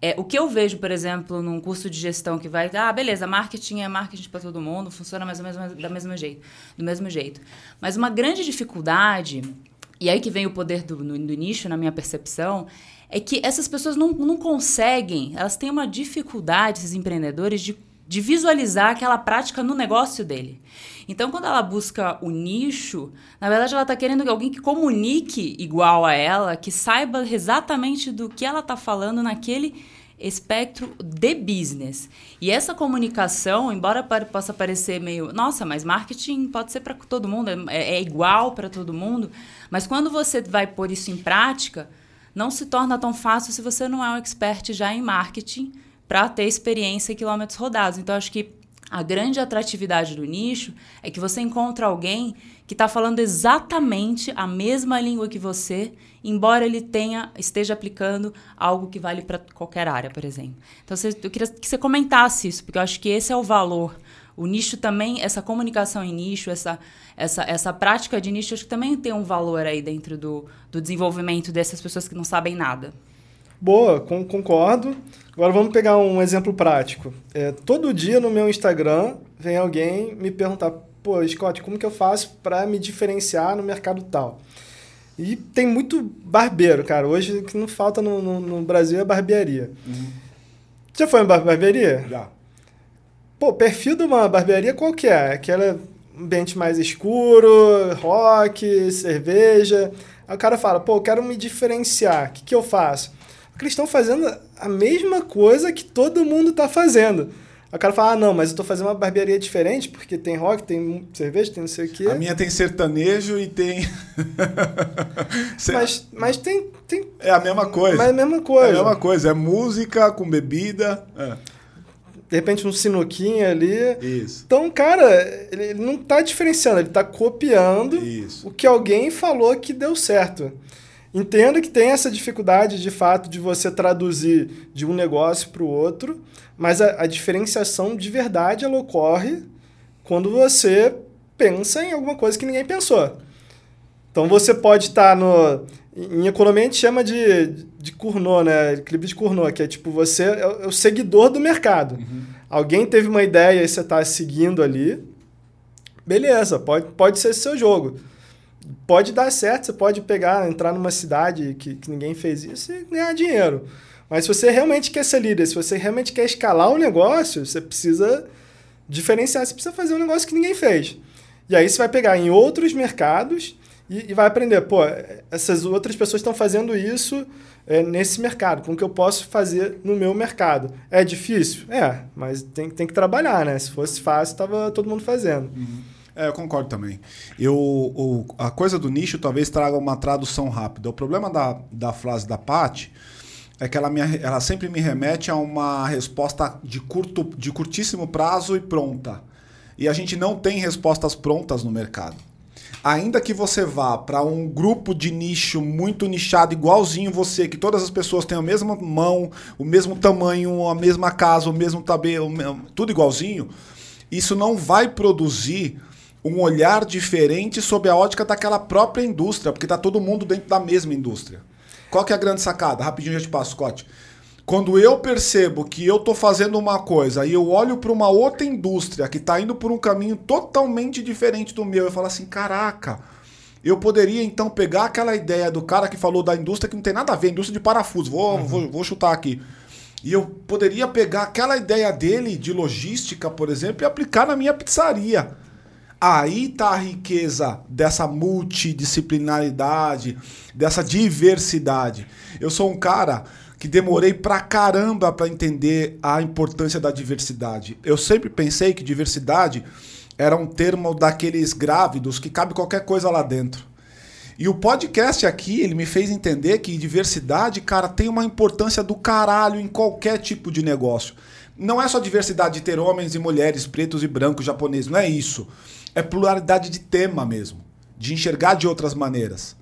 É, o que eu vejo, por exemplo, num curso de gestão que vai, ah, beleza, marketing é marketing para todo mundo, funciona mais ou menos da mesma jeito, do mesmo jeito. Mas uma grande dificuldade, e aí que vem o poder do, do, do nicho, na minha percepção, é que essas pessoas não, não conseguem, elas têm uma dificuldade, esses empreendedores, de, de visualizar aquela prática no negócio dele. Então, quando ela busca o nicho, na verdade ela está querendo alguém que comunique igual a ela, que saiba exatamente do que ela está falando naquele espectro de business. E essa comunicação, embora possa parecer meio, nossa, mas marketing pode ser para todo mundo, é, é igual para todo mundo, mas quando você vai pôr isso em prática, não se torna tão fácil se você não é um expert já em marketing para ter experiência em quilômetros rodados. Então, acho que a grande atratividade do nicho é que você encontra alguém que está falando exatamente a mesma língua que você, embora ele tenha esteja aplicando algo que vale para qualquer área, por exemplo. Então, eu queria que você comentasse isso, porque eu acho que esse é o valor. O nicho também, essa comunicação em nicho, essa, essa, essa prática de nicho, acho que também tem um valor aí dentro do, do desenvolvimento dessas pessoas que não sabem nada. Boa, com, concordo. Agora vamos pegar um exemplo prático. É, todo dia no meu Instagram vem alguém me perguntar: pô, Scott, como que eu faço para me diferenciar no mercado tal? E tem muito barbeiro, cara. Hoje o que não falta no, no, no Brasil é barbearia. Uhum. Já foi uma barbearia? Já. Pô, perfil de uma barbearia qual que é? Aquela ambiente mais escuro, rock, cerveja. Aí o cara fala, pô, eu quero me diferenciar. O que, que eu faço? Porque eles estão fazendo a mesma coisa que todo mundo está fazendo. o cara fala, ah, não, mas eu estou fazendo uma barbearia diferente, porque tem rock, tem cerveja, tem não sei o quê. A minha tem sertanejo e tem... <laughs> mas, mas tem, tem... É a mesma coisa. Mas é a mesma coisa. É a mesma coisa, é música com bebida... É. De repente um sinuquinho ali. Isso. Então, cara, ele não está diferenciando, ele está copiando Isso. o que alguém falou que deu certo. Entendo que tem essa dificuldade, de fato, de você traduzir de um negócio para o outro, mas a, a, diferenciação de verdade ela ocorre quando você pensa em alguma coisa que ninguém pensou. Então você pode estar tá no. Em economia a gente chama de, de Cournot, né? Equilíbrio de Cournot, que é tipo, você é o, é o seguidor do mercado. Uhum. Alguém teve uma ideia e você está seguindo ali. Beleza, pode, pode ser seu jogo pode dar certo, você pode pegar, entrar numa cidade que, que ninguém fez isso e ganhar dinheiro. Mas se você realmente quer ser líder, se você realmente quer escalar o negócio, você precisa diferenciar, você precisa fazer um negócio que ninguém fez. E aí você vai pegar em outros mercados e, e vai aprender, pô, essas outras pessoas estão fazendo isso é, nesse mercado, como que eu posso fazer no meu mercado? É difícil? É, mas tem, tem que trabalhar, né? Se fosse fácil, estava todo mundo fazendo. Uhum. É, eu concordo também. Eu, o, a coisa do nicho talvez traga uma tradução rápida. O problema da, da frase da Paty é que ela, me, ela sempre me remete a uma resposta de, curto, de curtíssimo prazo e pronta. E a gente não tem respostas prontas no mercado. Ainda que você vá para um grupo de nicho muito nichado, igualzinho você, que todas as pessoas têm a mesma mão, o mesmo tamanho, a mesma casa, o mesmo tabelo, tudo igualzinho, isso não vai produzir um olhar diferente sobre a ótica daquela própria indústria, porque está todo mundo dentro da mesma indústria. Qual que é a grande sacada? Rapidinho já te passo, Scott. Quando eu percebo que eu estou fazendo uma coisa e eu olho para uma outra indústria que está indo por um caminho totalmente diferente do meu, eu falo assim, caraca, eu poderia então pegar aquela ideia do cara que falou da indústria que não tem nada a ver, indústria de parafuso, vou, uhum. vou, vou chutar aqui. E eu poderia pegar aquela ideia dele de logística, por exemplo, e aplicar na minha pizzaria. Aí está a riqueza dessa multidisciplinaridade, dessa diversidade. Eu sou um cara que demorei pra caramba para entender a importância da diversidade. Eu sempre pensei que diversidade era um termo daqueles grávidos que cabe qualquer coisa lá dentro. E o podcast aqui, ele me fez entender que diversidade, cara, tem uma importância do caralho em qualquer tipo de negócio. Não é só diversidade de ter homens e mulheres, pretos e brancos, japoneses, não é isso. É pluralidade de tema mesmo, de enxergar de outras maneiras.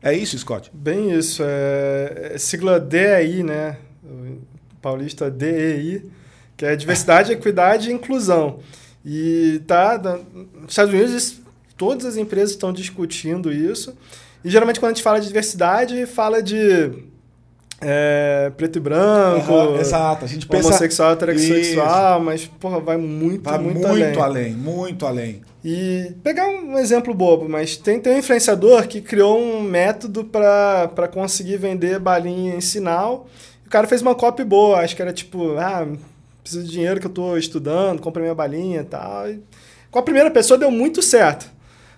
É isso, Scott? Bem isso. É, é sigla DEI, né? O paulista DEI, que é diversidade, <laughs> equidade e inclusão. E tá, nos Estados Unidos, todas as empresas estão discutindo isso. E geralmente quando a gente fala de diversidade, fala de é, preto e branco. Uhum, exato. A gente pensa... Homossexual, heterossexual, mas, porra, vai muito, vai muito, muito além. Muito além, muito além. E pegar um exemplo bobo, mas tem, tem um influenciador que criou um método para conseguir vender balinha em sinal. O cara fez uma copy boa, acho que era tipo, ah, preciso de dinheiro que eu estou estudando, comprei minha balinha e tal. E com a primeira pessoa deu muito certo.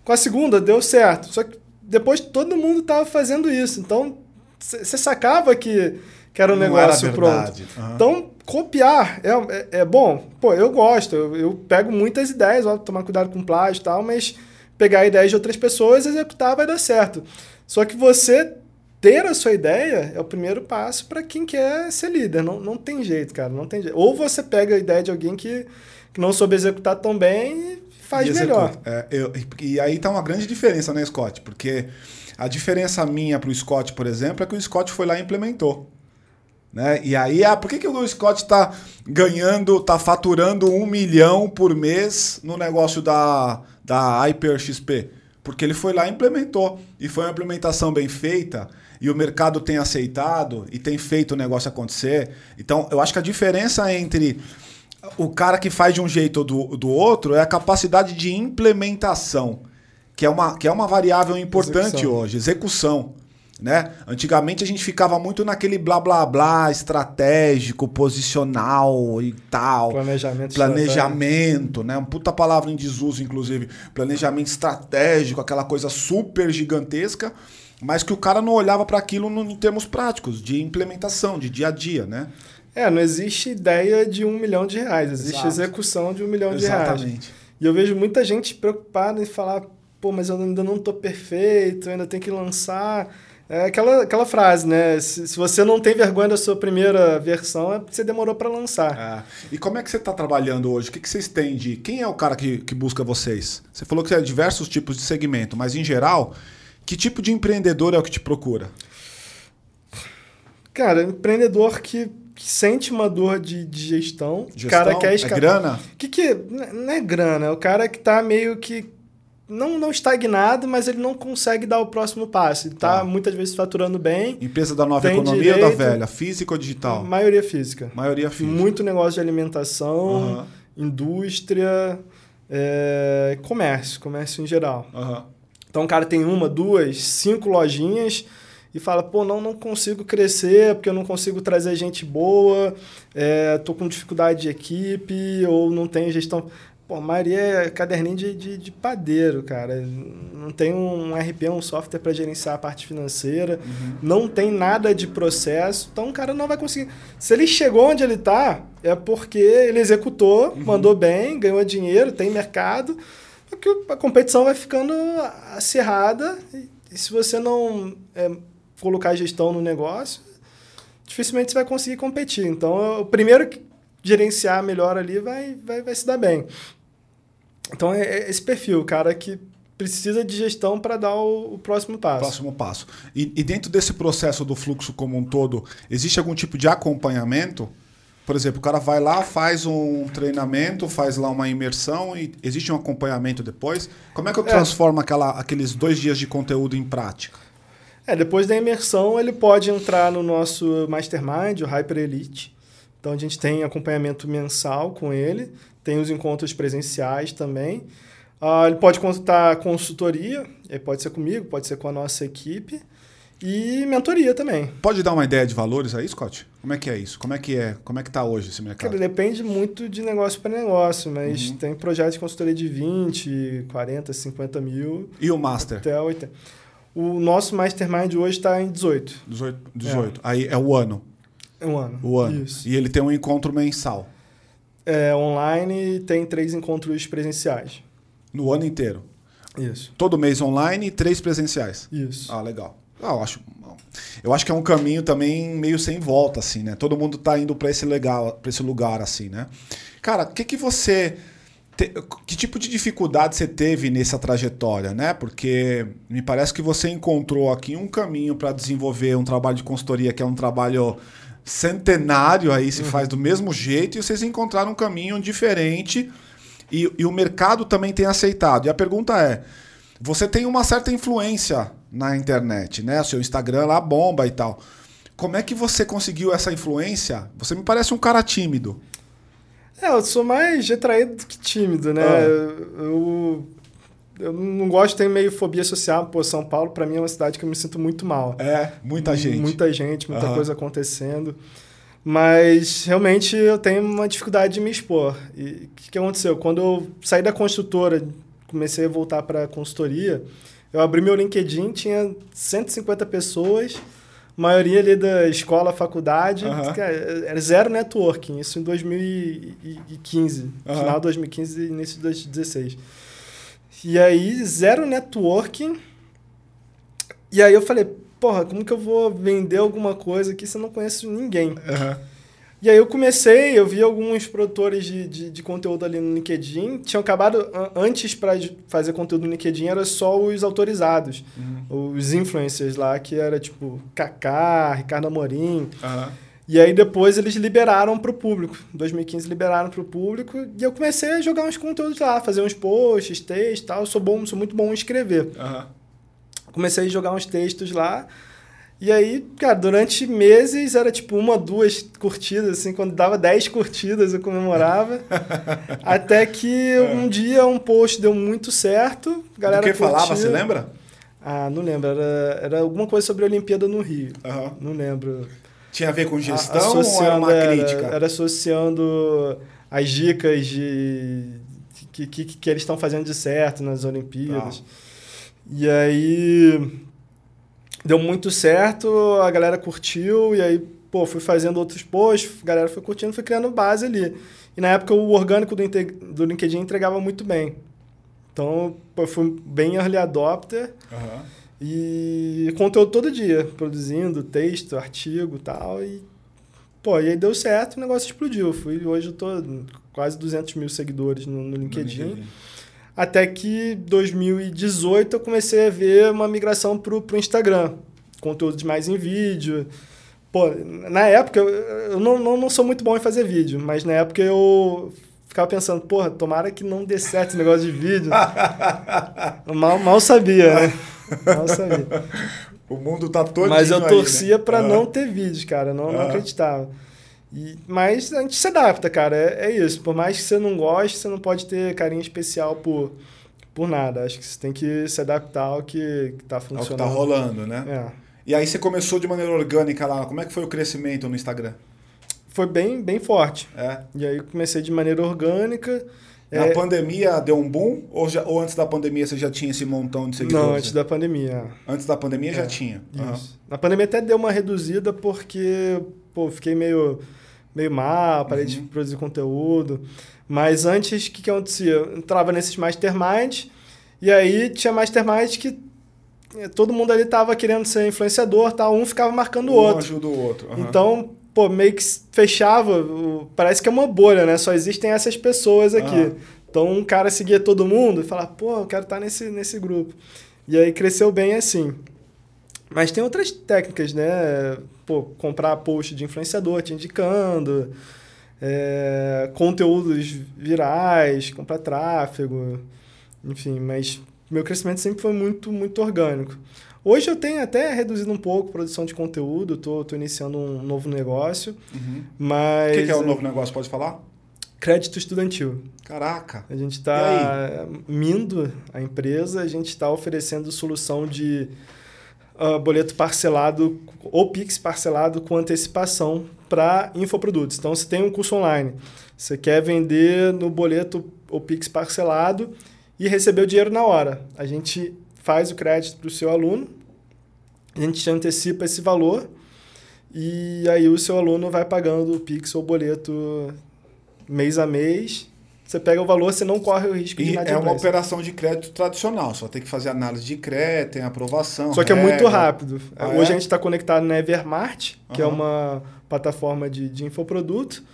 Com a segunda deu certo. Só que depois todo mundo estava fazendo isso. Então você sacava que, que era um Não negócio era pronto. Uhum. Então copiar é, é, é, bom. Pô, eu gosto. Eu, eu pego muitas ideias, ó, tomar cuidado com plágio e tal, mas pegar ideias de outras pessoas executar vai dar certo. Só que você ter a sua ideia é o primeiro passo para quem quer ser líder. Não, não tem jeito, cara. Não tem jeito. Ou você pega a ideia de alguém que, que não soube executar tão bem e faz e melhor. É, eu, e aí tá uma grande diferença, né, Scott? Porque a diferença minha para o Scott, por exemplo, é que o Scott foi lá e implementou. Né? E aí, ah, por que, que o Scott está ganhando, está faturando um milhão por mês no negócio da, da Hyper XP? Porque ele foi lá e implementou. E foi uma implementação bem feita e o mercado tem aceitado e tem feito o negócio acontecer. Então, eu acho que a diferença entre o cara que faz de um jeito ou do, do outro é a capacidade de implementação, que é uma, que é uma variável importante execução. hoje, execução. Né? Antigamente a gente ficava muito naquele blá blá blá estratégico, posicional e tal. Planejamento. Planejamento, né? Uma puta palavra em desuso, inclusive. Planejamento estratégico, aquela coisa super gigantesca mas que o cara não olhava para aquilo em termos práticos, de implementação, de dia a dia, né? É, não existe ideia de um milhão de reais, existe Exato. execução de um milhão Exatamente. de reais. E eu vejo muita gente preocupada em falar, pô, mas eu ainda não estou perfeito, ainda tenho que lançar. É aquela, aquela frase, né? Se, se, você não tem vergonha da sua primeira versão, é porque você demorou para lançar. Ah, e como é que você está trabalhando hoje? O que, que vocês têm de. Quem é o cara que, que busca vocês? Você falou que é diversos tipos de segmento, mas em geral, que tipo de empreendedor é o que te procura? Cara, empreendedor que sente uma dor de, de gestão. cara quer escapar. É grana? Que que não é grana, é o cara que está meio que não, não estagnado, mas ele não consegue dar o próximo passo. Ele está tá. muitas vezes faturando bem. Empresa da nova economia direito, ou da velha? Física ou digital? Maioria física. Maioria física. Muito negócio de alimentação, uhum. indústria, é, comércio, comércio em geral. Uhum. Então o cara tem uma, duas, cinco lojinhas e fala, pô, não, não consigo crescer porque eu não consigo trazer gente boa, é, tô com dificuldade de equipe ou não tenho gestão. Pô, a maioria é caderninho de, de, de padeiro, cara. Não tem um RP, um software para gerenciar a parte financeira, uhum. não tem nada de processo, então o cara não vai conseguir. Se ele chegou onde ele está, é porque ele executou, uhum. mandou bem, ganhou dinheiro, tem mercado, porque a competição vai ficando acirrada e, e se você não é, colocar gestão no negócio, dificilmente você vai conseguir competir. Então, o primeiro que gerenciar melhor ali vai, vai, vai se dar bem. Então, é, é esse perfil, o cara que precisa de gestão para dar o, o, próximo passo. Próximo passo. E, e dentro desse processo do fluxo como um todo, existe algum tipo de acompanhamento? Por exemplo, o cara vai lá, faz um treinamento, faz lá uma imersão e existe um acompanhamento depois. Como é que eu é. transformo aquela, aqueles dois dias de conteúdo em prática? É, depois da imersão, ele pode entrar no nosso Mastermind, o Hyper Elite. Então, a gente tem acompanhamento mensal com ele, tem os encontros presenciais também. Uh, ele pode contar consultoria, pode ser comigo, pode ser com a nossa equipe. E mentoria também. Pode dar uma ideia de valores aí, Scott? Como é que é isso? Como é que é? Como é que tá hoje esse mercado? Cara, depende muito de negócio para negócio, mas uhum. tem projetos de consultoria de 20, 40, 50 mil. E o Master? Até 80. O nosso Mastermind hoje está em 18. 18. 18. É. Aí é o ano. É um ano. O ano. Isso. E ele tem um encontro mensal. É online e tem três encontros presenciais. No ano inteiro? Isso. Todo mês online e três presenciais. Isso. Ah, legal. Ah, eu acho, eu acho que é um caminho também meio sem volta, assim, né? Todo mundo tá indo para esse legal, para esse lugar, assim, né? Cara, o que que você te, que tipo de dificuldade você teve nessa trajetória, né? Porque me parece que você encontrou aqui um caminho para desenvolver um trabalho de consultoria que é um trabalho centenário aí se uhum. faz do mesmo jeito e vocês encontraram um caminho diferente e, e o mercado também tem aceitado. E a pergunta é, você tem uma certa influência na internet, né? O seu Instagram lá bomba e tal. Como é que você conseguiu essa influência? Você me parece um cara tímido. É, eu sou mais retraído do que tímido, né? Ah. Eu, eu não gosto, tenho meio fobia social. Pô, São Paulo, para mim, é uma cidade que eu me sinto muito mal. É, muita gente. Muita gente, muita uhum. coisa acontecendo. Mas realmente eu tenho uma dificuldade de me expor. E o que, que aconteceu? Quando eu saí da construtora, comecei a voltar para a consultoria, eu abri meu LinkedIn, tinha 150 pessoas maioria ali da escola, faculdade, uhum. era zero networking, isso em 2015, uhum. final de 2015 e início de 2016. E aí, zero networking. E aí eu falei, porra, como que eu vou vender alguma coisa aqui se eu não conheço ninguém? Uhum. E aí eu comecei, eu vi alguns produtores de, de, de conteúdo ali no LinkedIn, tinham acabado, antes para fazer conteúdo no LinkedIn, era só os autorizados, uhum. os influencers lá, que era tipo Kaká, Ricardo Amorim. Uhum. E aí depois eles liberaram para o público. Em 2015 liberaram para o público e eu comecei a jogar uns conteúdos lá, fazer uns posts, textos e tal. Eu sou bom, sou muito bom em escrever. Uhum. Comecei a jogar uns textos lá. E aí, cara, durante meses era tipo uma, duas curtidas, assim, quando dava dez curtidas eu comemorava. <laughs> até que é. um dia um post deu muito certo, galera Do que curtia. falava, você lembra? Ah, não lembro. Era, era alguma coisa sobre a Olimpíada no Rio. Uhum. Não lembro. Tinha a ver com gestão ou era uma crítica? Era, era associando as dicas de que, que, que eles estão fazendo de certo nas Olimpíadas. Ah. E aí deu muito certo, a galera curtiu, e aí, pô, fui fazendo outros posts, a galera foi curtindo, fui criando base ali. E na época o orgânico do, do LinkedIn entregava muito bem. Então, eu fui bem early adopter. Uhum. E conteúdo todo dia, produzindo texto, artigo e tal. E, pô, e aí deu certo, o negócio explodiu. Fui, hoje eu tô quase 200 mil seguidores no, no LinkedIn. No LinkedIn. Até que 2018 eu comecei a ver uma migração pro, pro Instagram. Conteúdos mais em vídeo. Pô, na época, eu não, não, não sou muito bom em fazer vídeo, mas na época eu ficava pensando, porra, tomara que não dê certo esse negócio de vídeo. <laughs> mal, mal sabia, né? Mal sabia. O mundo tá todo Mas eu torcia aí, né? para não ter vídeo, cara. Não, não acreditava. E, mas a gente se adapta, cara. É, é, isso. Por mais que você não goste, você não pode ter carinho especial por, por nada. Acho que você tem que se adaptar ao que, que tá funcionando. Ao que tá rolando, né? É. E aí você começou de maneira orgânica lá. Como é que foi o crescimento no Instagram? Foi bem, bem forte. É. E aí comecei de maneira orgânica. Na é... pandemia deu um boom? Ou, já, ou antes da pandemia você já tinha esse montão de seguidores? Não, antes da pandemia. Antes da pandemia é. já tinha? Isso. Uhum. Na pandemia até deu uma reduzida porque, pô, fiquei meio meio mal, parei uhum. de produzir conteúdo. Mas antes, o que, que acontecia? Eu entrava nesses masterminds, e aí tinha masterminds que eh, todo mundo ali tava querendo ser influenciador, tá? um ficava marcando o um outro. Um ajuda o outro. Uhum. Então, pô, meio que fechava, parece que é uma bolha, né? Só existem essas pessoas aqui. Uhum. Então, um cara seguia todo mundo e falava, pô, eu quero estar nesse, nesse grupo. E aí cresceu bem assim. Mas tem outras técnicas, né? Pô, comprar post de influenciador te indicando, é, conteúdos virais, comprar tráfego, enfim, mas meu crescimento sempre foi muito, muito orgânico. Hoje eu tenho até reduzido um pouco a produção de conteúdo, tô, tô iniciando um novo negócio, uhum. mas... O que, que, é o novo negócio, pode falar? Crédito estudantil. Caraca! A gente está mindo a empresa, a gente está oferecendo solução de uh, boleto parcelado ou Pix parcelado com antecipação para infoprodutos. Então, você tem um curso online, você quer vender no boleto ou Pix parcelado e receber o dinheiro na hora. A gente faz o crédito para o seu aluno, a gente antecipa esse valor e aí o seu aluno vai pagando o Pix ou boleto mês a mês você pega o valor, você não corre o risco de E é uma operação de crédito tradicional, só tem que fazer análise de crédito, tem aprovação. Só que regra. é muito rápido. Ah, Hoje é? a gente está conectado na Evermart, que é Aham. uma plataforma de, de infoproduto.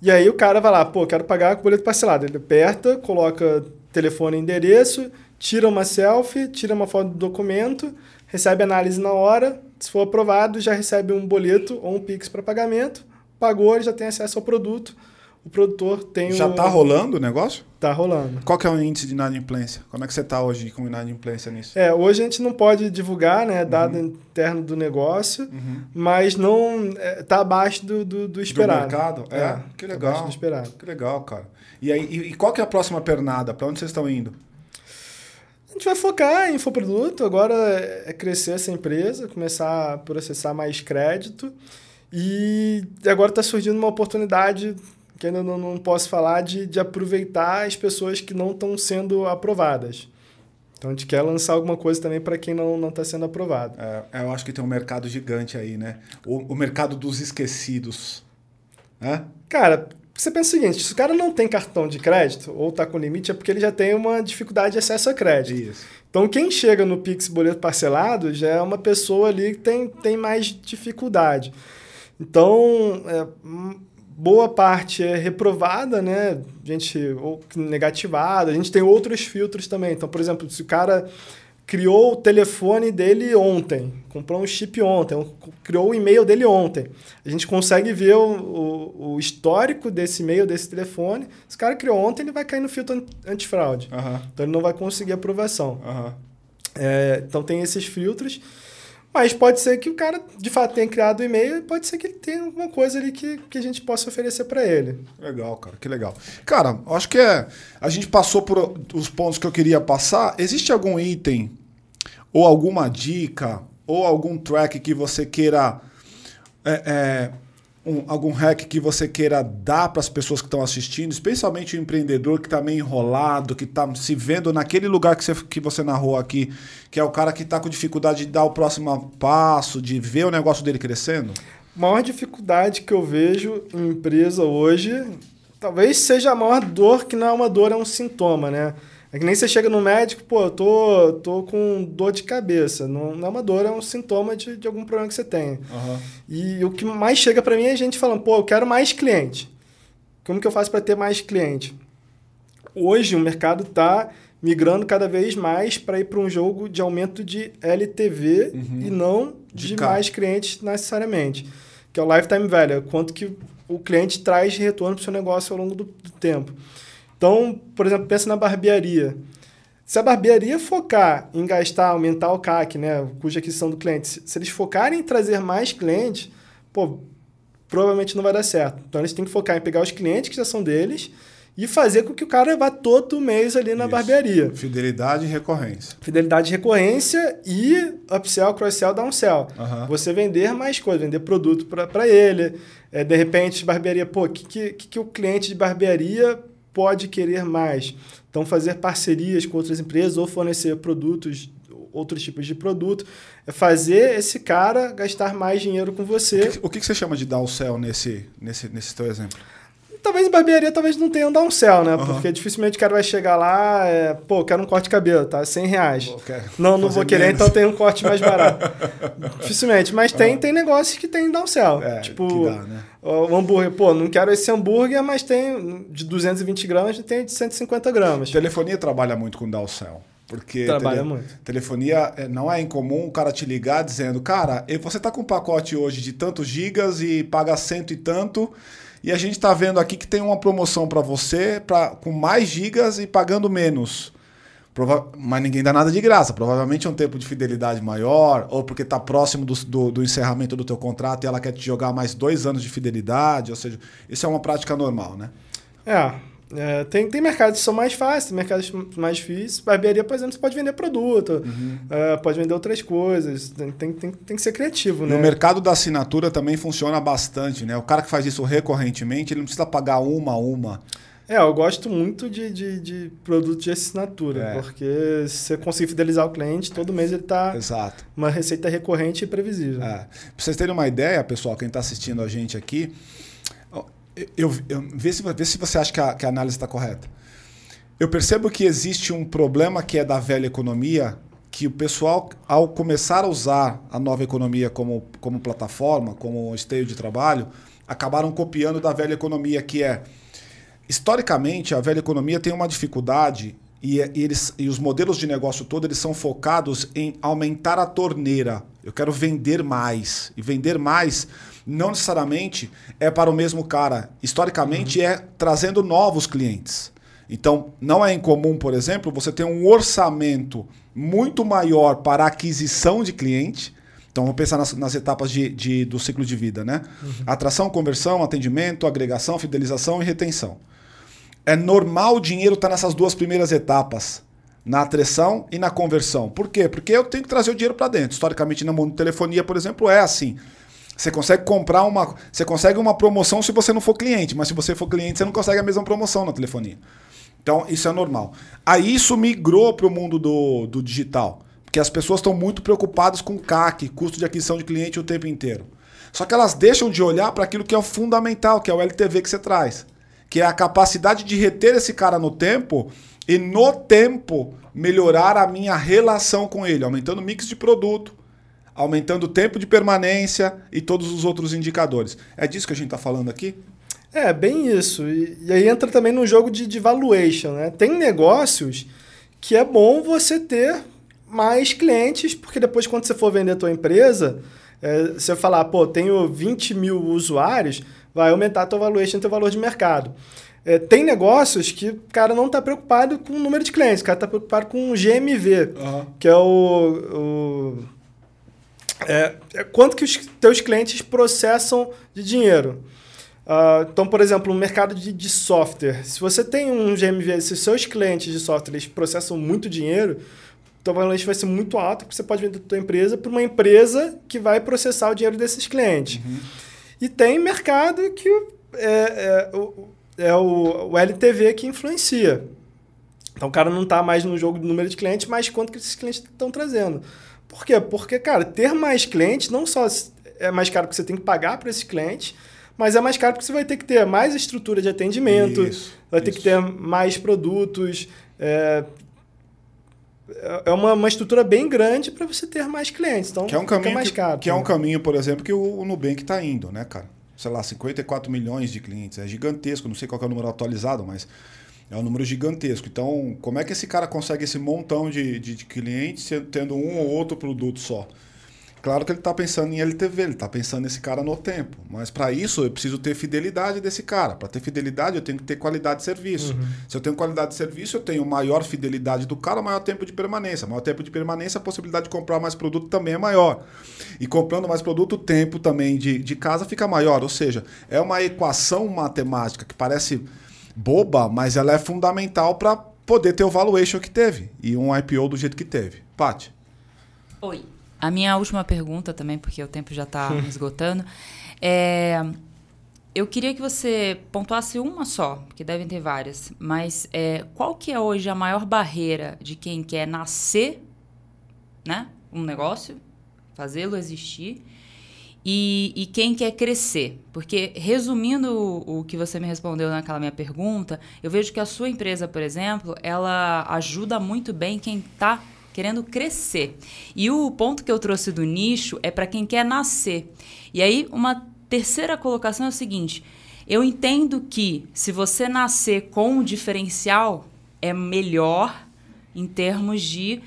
E aí o cara vai lá, pô, quero pagar com boleto parcelado. Ele aperta, coloca telefone e endereço, tira uma selfie, tira uma foto do documento, recebe análise na hora. Se for aprovado, já recebe um boleto ou um Pix para pagamento. Pagou, ele já tem acesso ao produto. O produtor tem Já o... tá rolando o negócio? Tá rolando. Qual que é o índice de inadimplência? Como é que você tá hoje com inadimplência nisso? É, hoje a gente não pode divulgar, né, dado interno do negócio, Uhum. mas não é, tá abaixo do, do, do esperado. Do mercado? É, que tá legal. abaixo do esperado. Que legal, cara. E, aí, e, e qual que é a próxima pernada? Pra onde vocês estão indo? A gente vai focar em infoproduto, agora é crescer essa empresa, começar a processar mais crédito e agora está surgindo uma oportunidade que ainda não, não posso falar de, de aproveitar as pessoas que não estão sendo aprovadas. Então a gente quer lançar alguma coisa também para quem não está sendo aprovado. É, eu acho que tem um mercado gigante aí, né? O, o mercado dos esquecidos. Né? Cara, você pensa o seguinte: se o cara não tem cartão de crédito ou está com limite, é porque ele já tem uma dificuldade de acesso a crédito. Isso. Então, quem chega no Pix boleto parcelado já é uma pessoa ali que tem, tem mais dificuldade. Então, é, hum, boa parte é reprovada, né? Gente, ou negativada. A gente tem outros filtros também. Então, por exemplo, se o cara criou o telefone dele ontem, comprou um chip ontem, ou criou o e-mail dele ontem. A gente consegue ver o, o, o histórico desse e-mail, desse telefone. Se o cara criou ontem, ele vai cair no filtro an- antifraude. Aham, Então ele não vai conseguir aprovação. aham. É, então tem esses filtros. Mas pode ser que o cara de fato tenha criado o e-mail e pode ser que ele tenha alguma coisa ali que, que a gente possa oferecer para ele. Legal, cara, que legal. Cara, acho que é. A gente passou por os pontos que eu queria passar. Existe algum item, ou alguma dica, ou algum track que você queira. é, é, um- algum hack que você queira dar para as pessoas que estão assistindo, especialmente o empreendedor que está meio enrolado, que está se vendo naquele lugar que você, que você narrou aqui, que é o cara que está com dificuldade de dar o próximo passo, de ver o negócio dele crescendo? A maior dificuldade que eu vejo em empresa hoje, talvez seja a maior dor, que não é uma dor, é um sintoma, né? É que nem você chega no médico, pô, eu tô, tô com dor de cabeça. Não, não é uma dor, é um sintoma de, de algum problema que você tem. E o que mais chega para mim é gente falando, pô, eu quero mais cliente. Como que eu faço para ter mais cliente? Hoje o mercado está migrando cada vez mais para ir para um jogo de aumento de LTV e não De de, mais clientes necessariamente. Que é o lifetime value, quanto que o cliente traz de retorno para o seu negócio ao longo do, do tempo. Então, por exemplo, pensa na barbearia. Se a barbearia focar em gastar, aumentar o CAC, né, o custo de aquisição do cliente, se, eles focarem em trazer mais clientes, pô, provavelmente não vai dar certo. Então eles têm que focar em pegar os clientes que já são deles e fazer com que o cara vá todo mês ali na Isso. barbearia. Fidelidade e recorrência. Fidelidade de recorrência e upsell, cross-sell, downsell. Aham. Você vender mais coisas, vender produto para ele. É, de repente, barbearia, pô, o que, que, que o cliente de barbearia pode querer mais? Então, fazer parcerias com outras empresas ou fornecer produtos, outros tipos de produto. É fazer esse cara gastar mais dinheiro com você. O que, o que você chama de dar o céu nesse, nesse, nesse teu exemplo? Talvez em barbearia talvez não tenha um downsell, né? Aham. Porque dificilmente o cara vai chegar lá, é, pô, quero um corte de cabelo, tá? 100 reais. Pô, Não, não vou querer, menos. então tem um corte mais barato. <laughs> Dificilmente. Mas tem, tem negócios que tem downsell. É, tipo, dá, né? o hambúrguer. Pô, não quero esse hambúrguer, mas tem de 220 gramas e tem de 150 gramas. Telefonia trabalha muito com downsell. Porque Trabalha muito. telefonia é, não é incomum o cara te ligar dizendo, cara, você tá com um pacote hoje de tantos gigas e paga cento e tanto, e a gente tá vendo aqui que tem uma promoção para você pra, com mais gigas e pagando menos. Prova- Mas ninguém dá nada de graça. Provavelmente é um tempo de fidelidade maior, ou porque tá próximo do, do, do encerramento do teu contrato e ela quer te jogar mais dois anos de fidelidade. Ou seja, isso é uma prática normal, né? É. é, tem, tem mercados que são mais fáceis, tem mercados mais difíceis. Barbearia, por exemplo, você pode vender produto, Uhum. é, pode vender outras coisas. Tem, tem, tem, tem que ser criativo, né? No mercado da assinatura também funciona bastante, né? O cara que faz isso recorrentemente, ele não precisa pagar uma a uma. É, eu gosto muito de, de, de produto de assinatura, É. porque se você conseguir fidelizar o cliente, todo mês ele tá Exato. uma receita recorrente e previsível. É. Pra vocês terem uma ideia, pessoal, quem está assistindo a gente aqui, eu, eu, vê, se, vê se você acha que a, que a análise está correta. Eu percebo que existe um problema que é da velha economia, que o pessoal, ao começar a usar a nova economia como, como plataforma, como esteio de trabalho, acabaram copiando da velha economia, que é. Historicamente, a velha economia tem uma dificuldade e, e, eles, e os modelos de negócio todo eles são focados em aumentar a torneira. Eu quero vender mais. E vender mais não necessariamente é para o mesmo cara. Historicamente uhum. é trazendo novos clientes. Então, não é incomum, por exemplo, você ter um orçamento muito maior para aquisição de cliente. Então, vamos pensar nas, nas etapas de, de, do ciclo de vida, né? Uhum. Atração, conversão, atendimento, agregação, fidelização e retenção. É normal o dinheiro estar tá nessas duas primeiras etapas, na atração e na conversão. Por quê? Porque eu tenho que trazer o dinheiro para dentro. Historicamente, na telefonia, por exemplo, é assim. Você consegue comprar uma. Você consegue uma promoção se você não for cliente, mas se você for cliente, você não consegue a mesma promoção na telefonia. Então, isso é normal. Aí isso migrou para o mundo do, do digital. Porque as pessoas estão muito preocupadas com CAC, custo de aquisição de cliente o tempo inteiro. Só que elas deixam de olhar para aquilo que é o fundamental, que é o LTV que você traz. Que é a capacidade de reter esse cara no tempo e no tempo melhorar a minha relação com ele, aumentando o mix de produto, aumentando o tempo de permanência e todos os outros indicadores. É disso que a gente está falando aqui? É, bem isso. E, e, aí entra também no jogo de, de valuation. Né? Tem negócios que é bom você ter mais clientes, porque depois quando você for vender a tua empresa, é, você falar, pô, tenho 20 mil usuários, vai aumentar a tua valuation, teu valor de mercado. É, tem negócios que o cara não está preocupado com o número de clientes, o cara está preocupado com o GMV, uhum. que é o, o é, é quanto que os teus clientes processam de dinheiro. Uh, então, por exemplo, no mercado de, de, software, se você tem um GMV, se seus clientes de software eles processam muito dinheiro, então valuation vai ser muito alto, porque você pode vender a tua empresa para uma empresa que vai processar o dinheiro desses clientes. Uhum. E tem mercado que é, é, é o, o LTV que influencia. Então o cara não está mais no jogo do número de clientes, mas quanto que esses clientes estão trazendo. Por quê? Porque, cara, ter mais clientes não só é mais caro porque você tem que pagar para esses clientes, mas é mais caro porque você vai ter que ter mais estrutura de atendimento, isso, vai ter isso. que ter mais produtos. É, é uma, uma estrutura bem grande para você ter mais clientes. Então, que é um caminho mais caro. Que, que é um caminho, por exemplo, que o, o Nubank está indo, né, cara? Sei lá, 54 milhões de clientes. É gigantesco, não sei qual é o número atualizado, mas é um número gigantesco. Então, como é que esse cara consegue esse montão de, de, de clientes tendo um ou outro produto só? Claro que ele está pensando em LTV, ele está pensando nesse cara no tempo. Mas para isso eu preciso ter fidelidade desse cara. Para ter fidelidade eu tenho que ter qualidade de serviço. Uhum. Se eu tenho qualidade de serviço, eu tenho maior fidelidade do cara, maior tempo de permanência. Maior tempo de permanência, a possibilidade de comprar mais produto também é maior. E comprando mais produto, o tempo também de, de casa fica maior. Ou seja, é uma equação matemática que parece boba, mas ela é fundamental para poder ter o valuation que teve e um IPO do jeito que teve. Pati. Oi. A minha última pergunta também, porque o tempo já está <laughs> esgotando, é eu queria que você pontuasse uma só, porque devem ter várias, mas é, qual que é hoje a maior barreira de quem quer nascer, né, um negócio, fazê-lo existir, e, e, quem quer crescer. Porque, resumindo o, o, que você me respondeu naquela minha pergunta, eu vejo que a sua empresa, por exemplo, ela ajuda muito bem quem está querendo crescer. E o ponto que eu trouxe do nicho é para quem quer nascer. E aí, uma terceira colocação é o seguinte: eu entendo que se você nascer com um diferencial, é melhor em termos de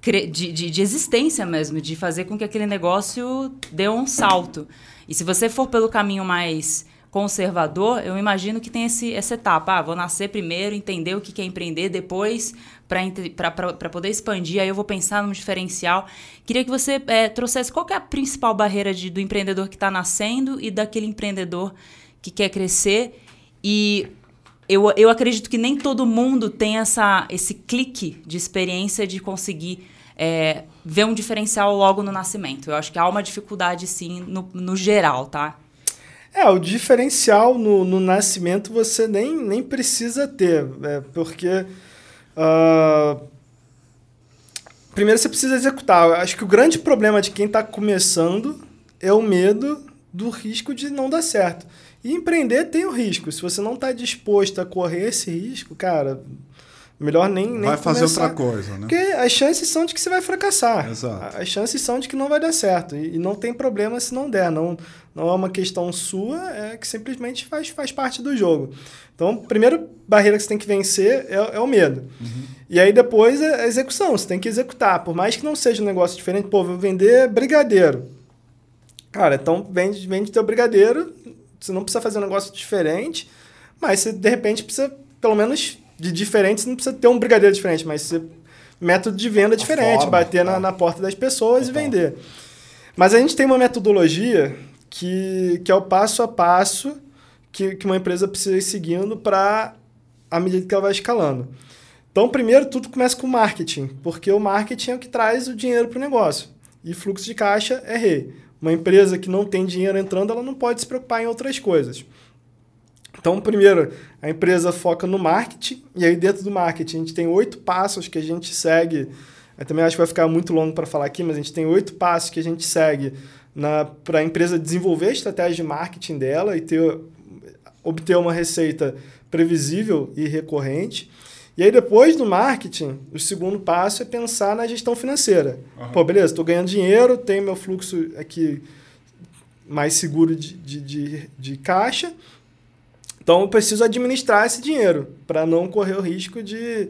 de, de, de, existência mesmo, de fazer com que aquele negócio dê um salto. E se você for pelo caminho mais conservador, eu imagino que tem esse, essa etapa. Ah, vou nascer primeiro, entender o que é empreender, depois, para poder expandir, aí eu vou pensar num diferencial. Queria que você é, trouxesse qual é a principal barreira de, do empreendedor que está nascendo e daquele empreendedor que quer crescer. E eu, eu acredito que nem todo mundo tem essa, esse clique de experiência de conseguir é, ver um diferencial logo no nascimento. Eu acho que há uma dificuldade, sim, no, no geral, tá? É, o diferencial no, no nascimento você nem, nem precisa ter, é, porque. Uh, primeiro você precisa executar. Acho que o grande problema de quem está começando é o medo do risco de não dar certo. E empreender tem o risco. Se você não está disposto a correr esse risco, cara, melhor nem, nem Vai fazer começar. outra coisa, né? Porque as chances são de que você vai fracassar. Exato. As chances são de que não vai dar certo. E, não tem problema se não der. Não, não é uma questão sua, é que simplesmente faz, faz parte do jogo. Então, a primeira barreira que você tem que vencer é, é o medo. Uhum. E aí depois é a execução. Você tem que executar. Por mais que não seja um negócio diferente, pô, vou vender brigadeiro. Cara, então vende, vende teu brigadeiro. Você não precisa fazer um negócio diferente, mas você de repente precisa, pelo menos de diferente, você não precisa ter um brigadeiro diferente, mas você, método de venda diferente, forma, bater na, tá. na porta das pessoas Total. e vender. Mas a gente tem uma metodologia que, que é o passo a passo que, que uma empresa precisa ir seguindo para à medida que ela vai escalando. Então, primeiro, tudo começa com marketing, porque o marketing é o que traz o dinheiro para o negócio. E fluxo de caixa é rei. Uma empresa que não tem dinheiro entrando, ela não pode se preocupar em outras coisas. Então, primeiro, a empresa foca no marketing, e aí dentro do marketing a gente tem oito passos que a gente segue. Eu também acho que vai ficar muito longo para falar aqui, mas a gente tem oito passos que a gente segue para a empresa desenvolver a estratégia de marketing dela e ter, obter uma receita previsível e recorrente. E aí, depois do marketing, o segundo passo é pensar na gestão financeira. Aham. Pô, beleza, estou ganhando dinheiro, tenho meu fluxo aqui mais seguro de, de, de, de caixa. Então, eu preciso administrar esse dinheiro para não correr o risco de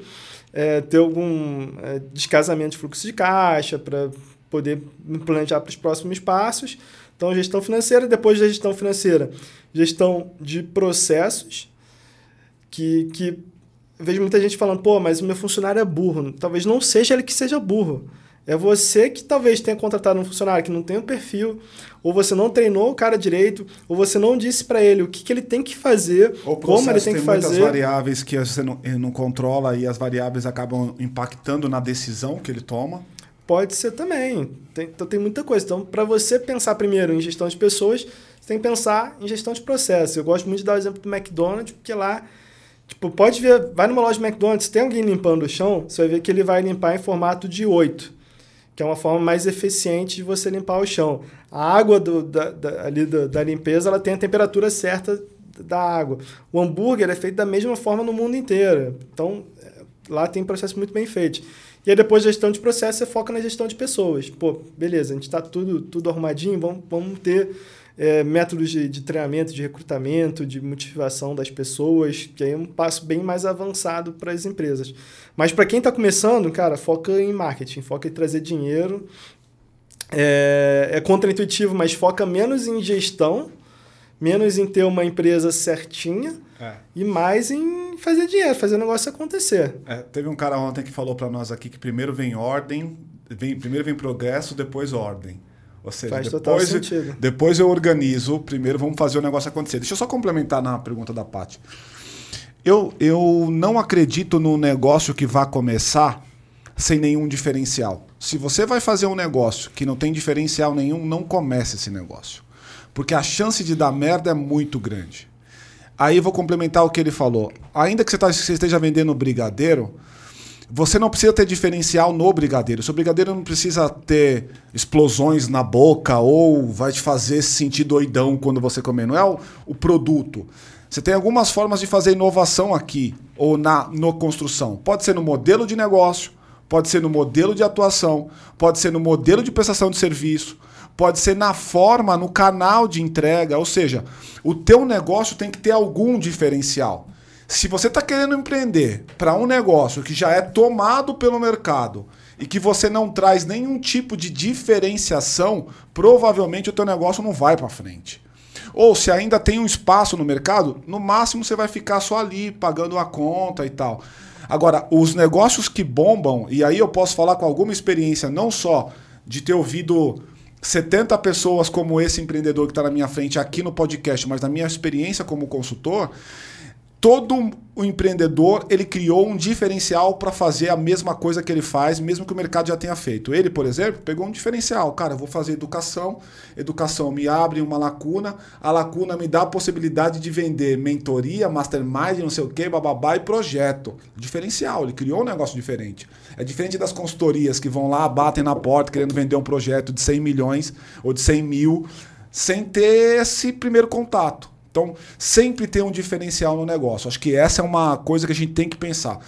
é, ter algum é, descasamento de fluxo de caixa, para poder me planejar para os próximos passos. Então, gestão financeira. Depois da gestão financeira, gestão de processos, que, que vejo muita gente falando, pô, mas o meu funcionário é burro. Talvez não seja ele que seja burro. É você que talvez tenha contratado um funcionário que não tem um perfil, ou você não treinou o cara direito, ou você não disse para ele o que, que ele tem que fazer, O como ele processo tem que muitas fazer. variáveis que você não, ele não controla e as variáveis acabam impactando na decisão que ele toma. Pode ser também. Tem, então tem muita coisa. Então, para você pensar primeiro em gestão de pessoas, você tem que pensar em gestão de processos. Eu gosto muito de dar o exemplo do McDonald's, porque lá, tipo, pode ver, vai numa loja de McDonald's, tem alguém limpando o chão, você vai ver que ele vai limpar em formato de 8, que é uma forma mais eficiente de você limpar o chão. A água do, da, da- ali da, da limpeza, ela tem a temperatura certa da água. O hambúrguer é feito da mesma forma no mundo inteiro. Então, é, lá tem processo muito bem feito. E aí depois gestão de processo, você foca na gestão de pessoas. Pô, beleza, a gente está tudo, tudo arrumadinho, vamos, vamos ter é, métodos de, de treinamento, de recrutamento, de motivação das pessoas, que aí é um passo bem mais avançado para as empresas. Mas para quem está começando, cara, foca em marketing, foca em trazer dinheiro. É, é contraintuitivo, mas foca menos em gestão, menos em ter uma empresa certinha É. e mais em fazer dinheiro, fazer o negócio acontecer. É, teve um cara ontem que falou para nós aqui que primeiro vem ordem, vem, primeiro vem progresso, depois ordem. Ou seja, Faz total depois, sentido. depois eu organizo, primeiro vamos fazer o negócio acontecer. Deixa eu só complementar na pergunta da Paty. Eu, eu não acredito no negócio que vai começar sem nenhum diferencial. Se você vai fazer um negócio que não tem diferencial nenhum, não comece esse negócio. Porque a chance de dar merda é muito grande. Aí vou complementar o que ele falou. Ainda que você, tá- você esteja vendendo brigadeiro, você não precisa ter diferencial no brigadeiro. Seu brigadeiro não precisa ter explosões na boca ou vai te fazer se sentir doidão quando você comer. Não é o, o produto. Você tem algumas formas de fazer inovação aqui ou na no construção. Pode ser no modelo de negócio, pode ser no modelo de atuação, pode ser no modelo de prestação de serviço, pode ser na forma, no canal de entrega. Ou seja, o teu negócio tem que ter algum diferencial. Se você está querendo empreender para um negócio que já é tomado pelo mercado e que você não traz nenhum tipo de diferenciação, provavelmente o teu negócio não vai para frente. Ou se ainda tem um espaço no mercado, no máximo você vai ficar só ali pagando a conta e tal. Agora, os negócios que bombam, e aí eu posso falar com alguma experiência, não só de ter ouvido 70 pessoas como esse empreendedor que está na minha frente aqui no podcast, mas na minha experiência como consultor, todo o empreendedor ele criou um diferencial para fazer a mesma coisa que ele faz, mesmo que o mercado já tenha feito. Ele, por exemplo, pegou um diferencial. Cara, eu vou fazer educação, educação me abre uma lacuna, a lacuna me dá a possibilidade de vender mentoria, mastermind, não sei o que, bababá e projeto. Diferencial, ele criou um negócio diferente. É diferente das consultorias que vão lá, batem na porta querendo vender um projeto de 100 milhões ou de 100 mil, sem ter esse primeiro contato. Então, sempre tem um diferencial no negócio. Acho que essa é uma coisa que a gente tem que pensar.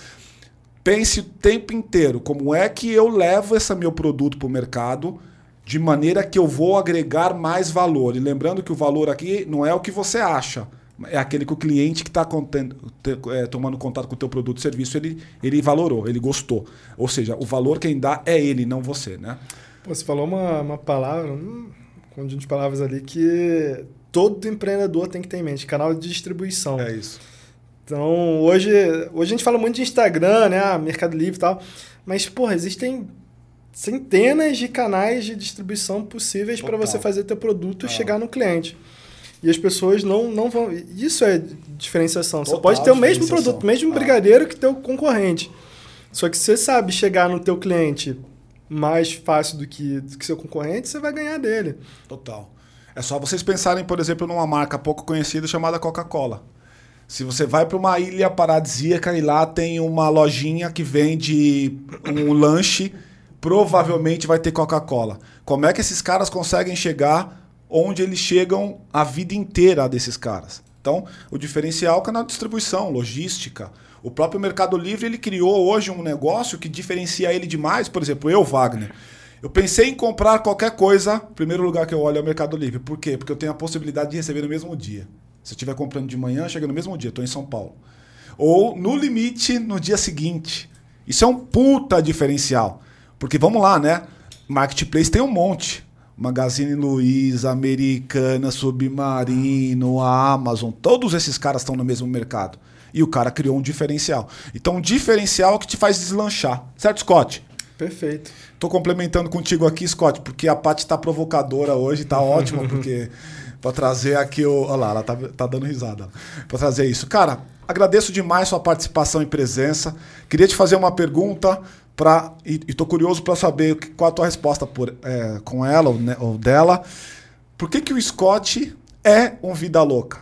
Pense o tempo inteiro como é que eu levo esse meu produto para o mercado de maneira que eu vou agregar mais valor. E lembrando que o valor aqui não é o que você acha, é aquele que o cliente que está é, tomando contato com o teu produto ou serviço, ele, ele valorou, ele gostou. Ou seja, o valor quem dá é ele, não você. Né? Pô, você falou uma, uma palavra, um conjunto de palavras ali que todo empreendedor tem que ter em mente, canal de distribuição. É isso. Então, hoje, hoje a gente fala muito de Instagram, né, ah, Mercado Livre e tal, mas, porra, existem centenas de canais de distribuição possíveis para você fazer teu produto ah. chegar no cliente. E as pessoas não, não vão. Isso é diferenciação. Total você pode ter o mesmo produto, mesmo ah. brigadeiro que teu concorrente. Só que se você sabe chegar no teu cliente mais fácil do que, do que seu concorrente, você vai ganhar dele. Total. É só vocês pensarem, por exemplo, numa marca pouco conhecida chamada Coca-Cola. Se você vai para uma ilha paradisíaca e lá tem uma lojinha que vende um lanche, provavelmente vai ter Coca-Cola. Como é que esses caras conseguem chegar onde eles chegam a vida inteira desses caras? Então, o diferencial é o canal de distribuição, logística. O próprio Mercado Livre ele criou hoje um negócio que diferencia ele demais. Por exemplo, eu, Wagner. Eu pensei em comprar qualquer coisa, primeiro lugar que eu olho é o Mercado Livre. Por quê? Porque eu tenho a possibilidade de receber no mesmo dia. Se eu estiver comprando de manhã, chega no mesmo dia, estou em São Paulo. Ou, no limite, no dia seguinte. Isso é um puta diferencial. Porque vamos lá, né? Marketplace tem um monte. Magazine Luiza, Americana, Submarino, Amazon, todos esses caras estão no mesmo mercado. E o cara criou um diferencial. Então, um diferencial que te faz deslanchar. Certo, Scott? Perfeito. Tô complementando contigo aqui, Scott, porque a Paty tá provocadora hoje, tá <laughs> ótima, porque para trazer aqui o. Olha lá, ela tá, tá dando risada. Para trazer isso. Cara, agradeço demais sua participação e presença. Queria te fazer uma pergunta pra, e, estou curioso para saber qual a tua resposta por, é, com ela ou, né, ou dela. Por que, que o Scott é um vida louca?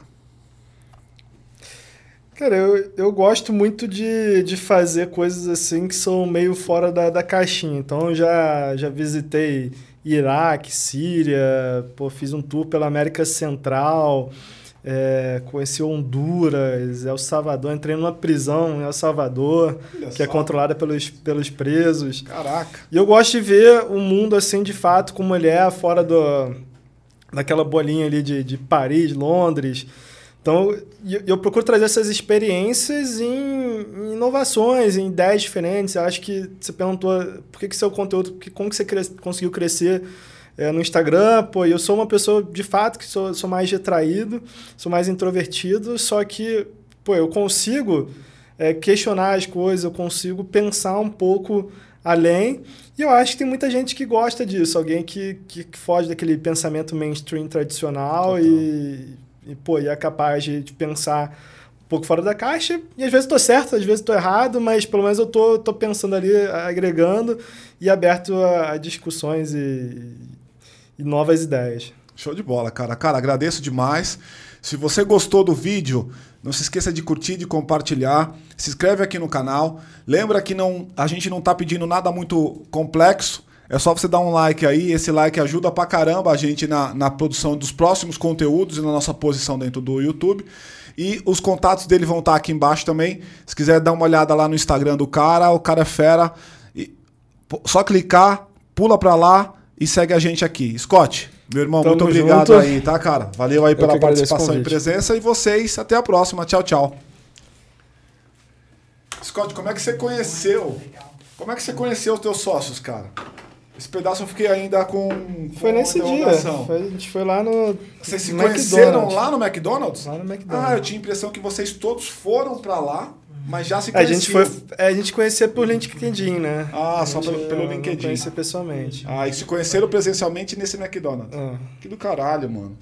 Cara, eu, eu gosto muito de, de fazer coisas assim que são meio fora da, da caixinha. Então, eu já, já visitei Iraque, Síria, pô, fiz um tour pela América Central, é, conheci Honduras, El Salvador, entrei numa prisão em El Salvador, Olha que é só. é controlada pelos, pelos presos. Caraca! E eu gosto de ver o mundo assim, de fato, como ele é, fora do, daquela bolinha ali de, de Paris, Londres. Então, eu, eu procuro trazer essas experiências em, em, inovações, em ideias diferentes. Eu acho que você perguntou por que, que seu conteúdo, como que você cres, conseguiu crescer é, no Instagram. Pô, eu sou uma pessoa, de fato, que sou, sou mais retraído, sou mais introvertido, só que, pô, eu consigo é, questionar as coisas, eu consigo pensar um pouco além. E eu acho que tem muita gente que gosta disso, alguém que, que, que foge daquele pensamento mainstream tradicional Total. e e, pô, e é capaz de, de pensar um pouco fora da caixa. E às vezes estou certo, às vezes estou errado, mas pelo menos eu tô, tô pensando ali, agregando e aberto a, a discussões e, e novas ideias. Show de bola, cara. Cara, agradeço demais. Se você gostou do vídeo, não se esqueça de curtir, de compartilhar. Se inscreve aqui no canal. Lembra que não, a gente não está pedindo nada muito complexo. É só você dar um like aí, esse like ajuda pra caramba a gente na, na produção dos próximos conteúdos e na nossa posição dentro do YouTube. E os contatos dele vão estar aqui embaixo também. Se quiser dar uma olhada lá no Instagram do cara, o cara é fera. E só clicar, pula pra lá e segue a gente aqui. Scott, meu irmão, Tamo muito obrigado junto. aí, tá, cara? Valeu aí pela participação e presença. E vocês, até a próxima. Tchau, tchau. Scott, como é que você conheceu? Como é que você conheceu os teus sócios, cara? Esse pedaço eu fiquei ainda com. Foi nesse dia. Foi, a gente foi lá no. Vocês se conheceram lá no McDonald's? Lá no McDonald's. Ah, eu tinha a impressão que vocês todos foram para lá, mas já se conheciam. A gente, foi, é, a gente conhecia por LinkedIn, né? Ah, só pelo, pelo LinkedIn. Conhecia pessoalmente. Ah, e se conheceram presencialmente nesse McDonald's. Ah. Que do caralho, mano.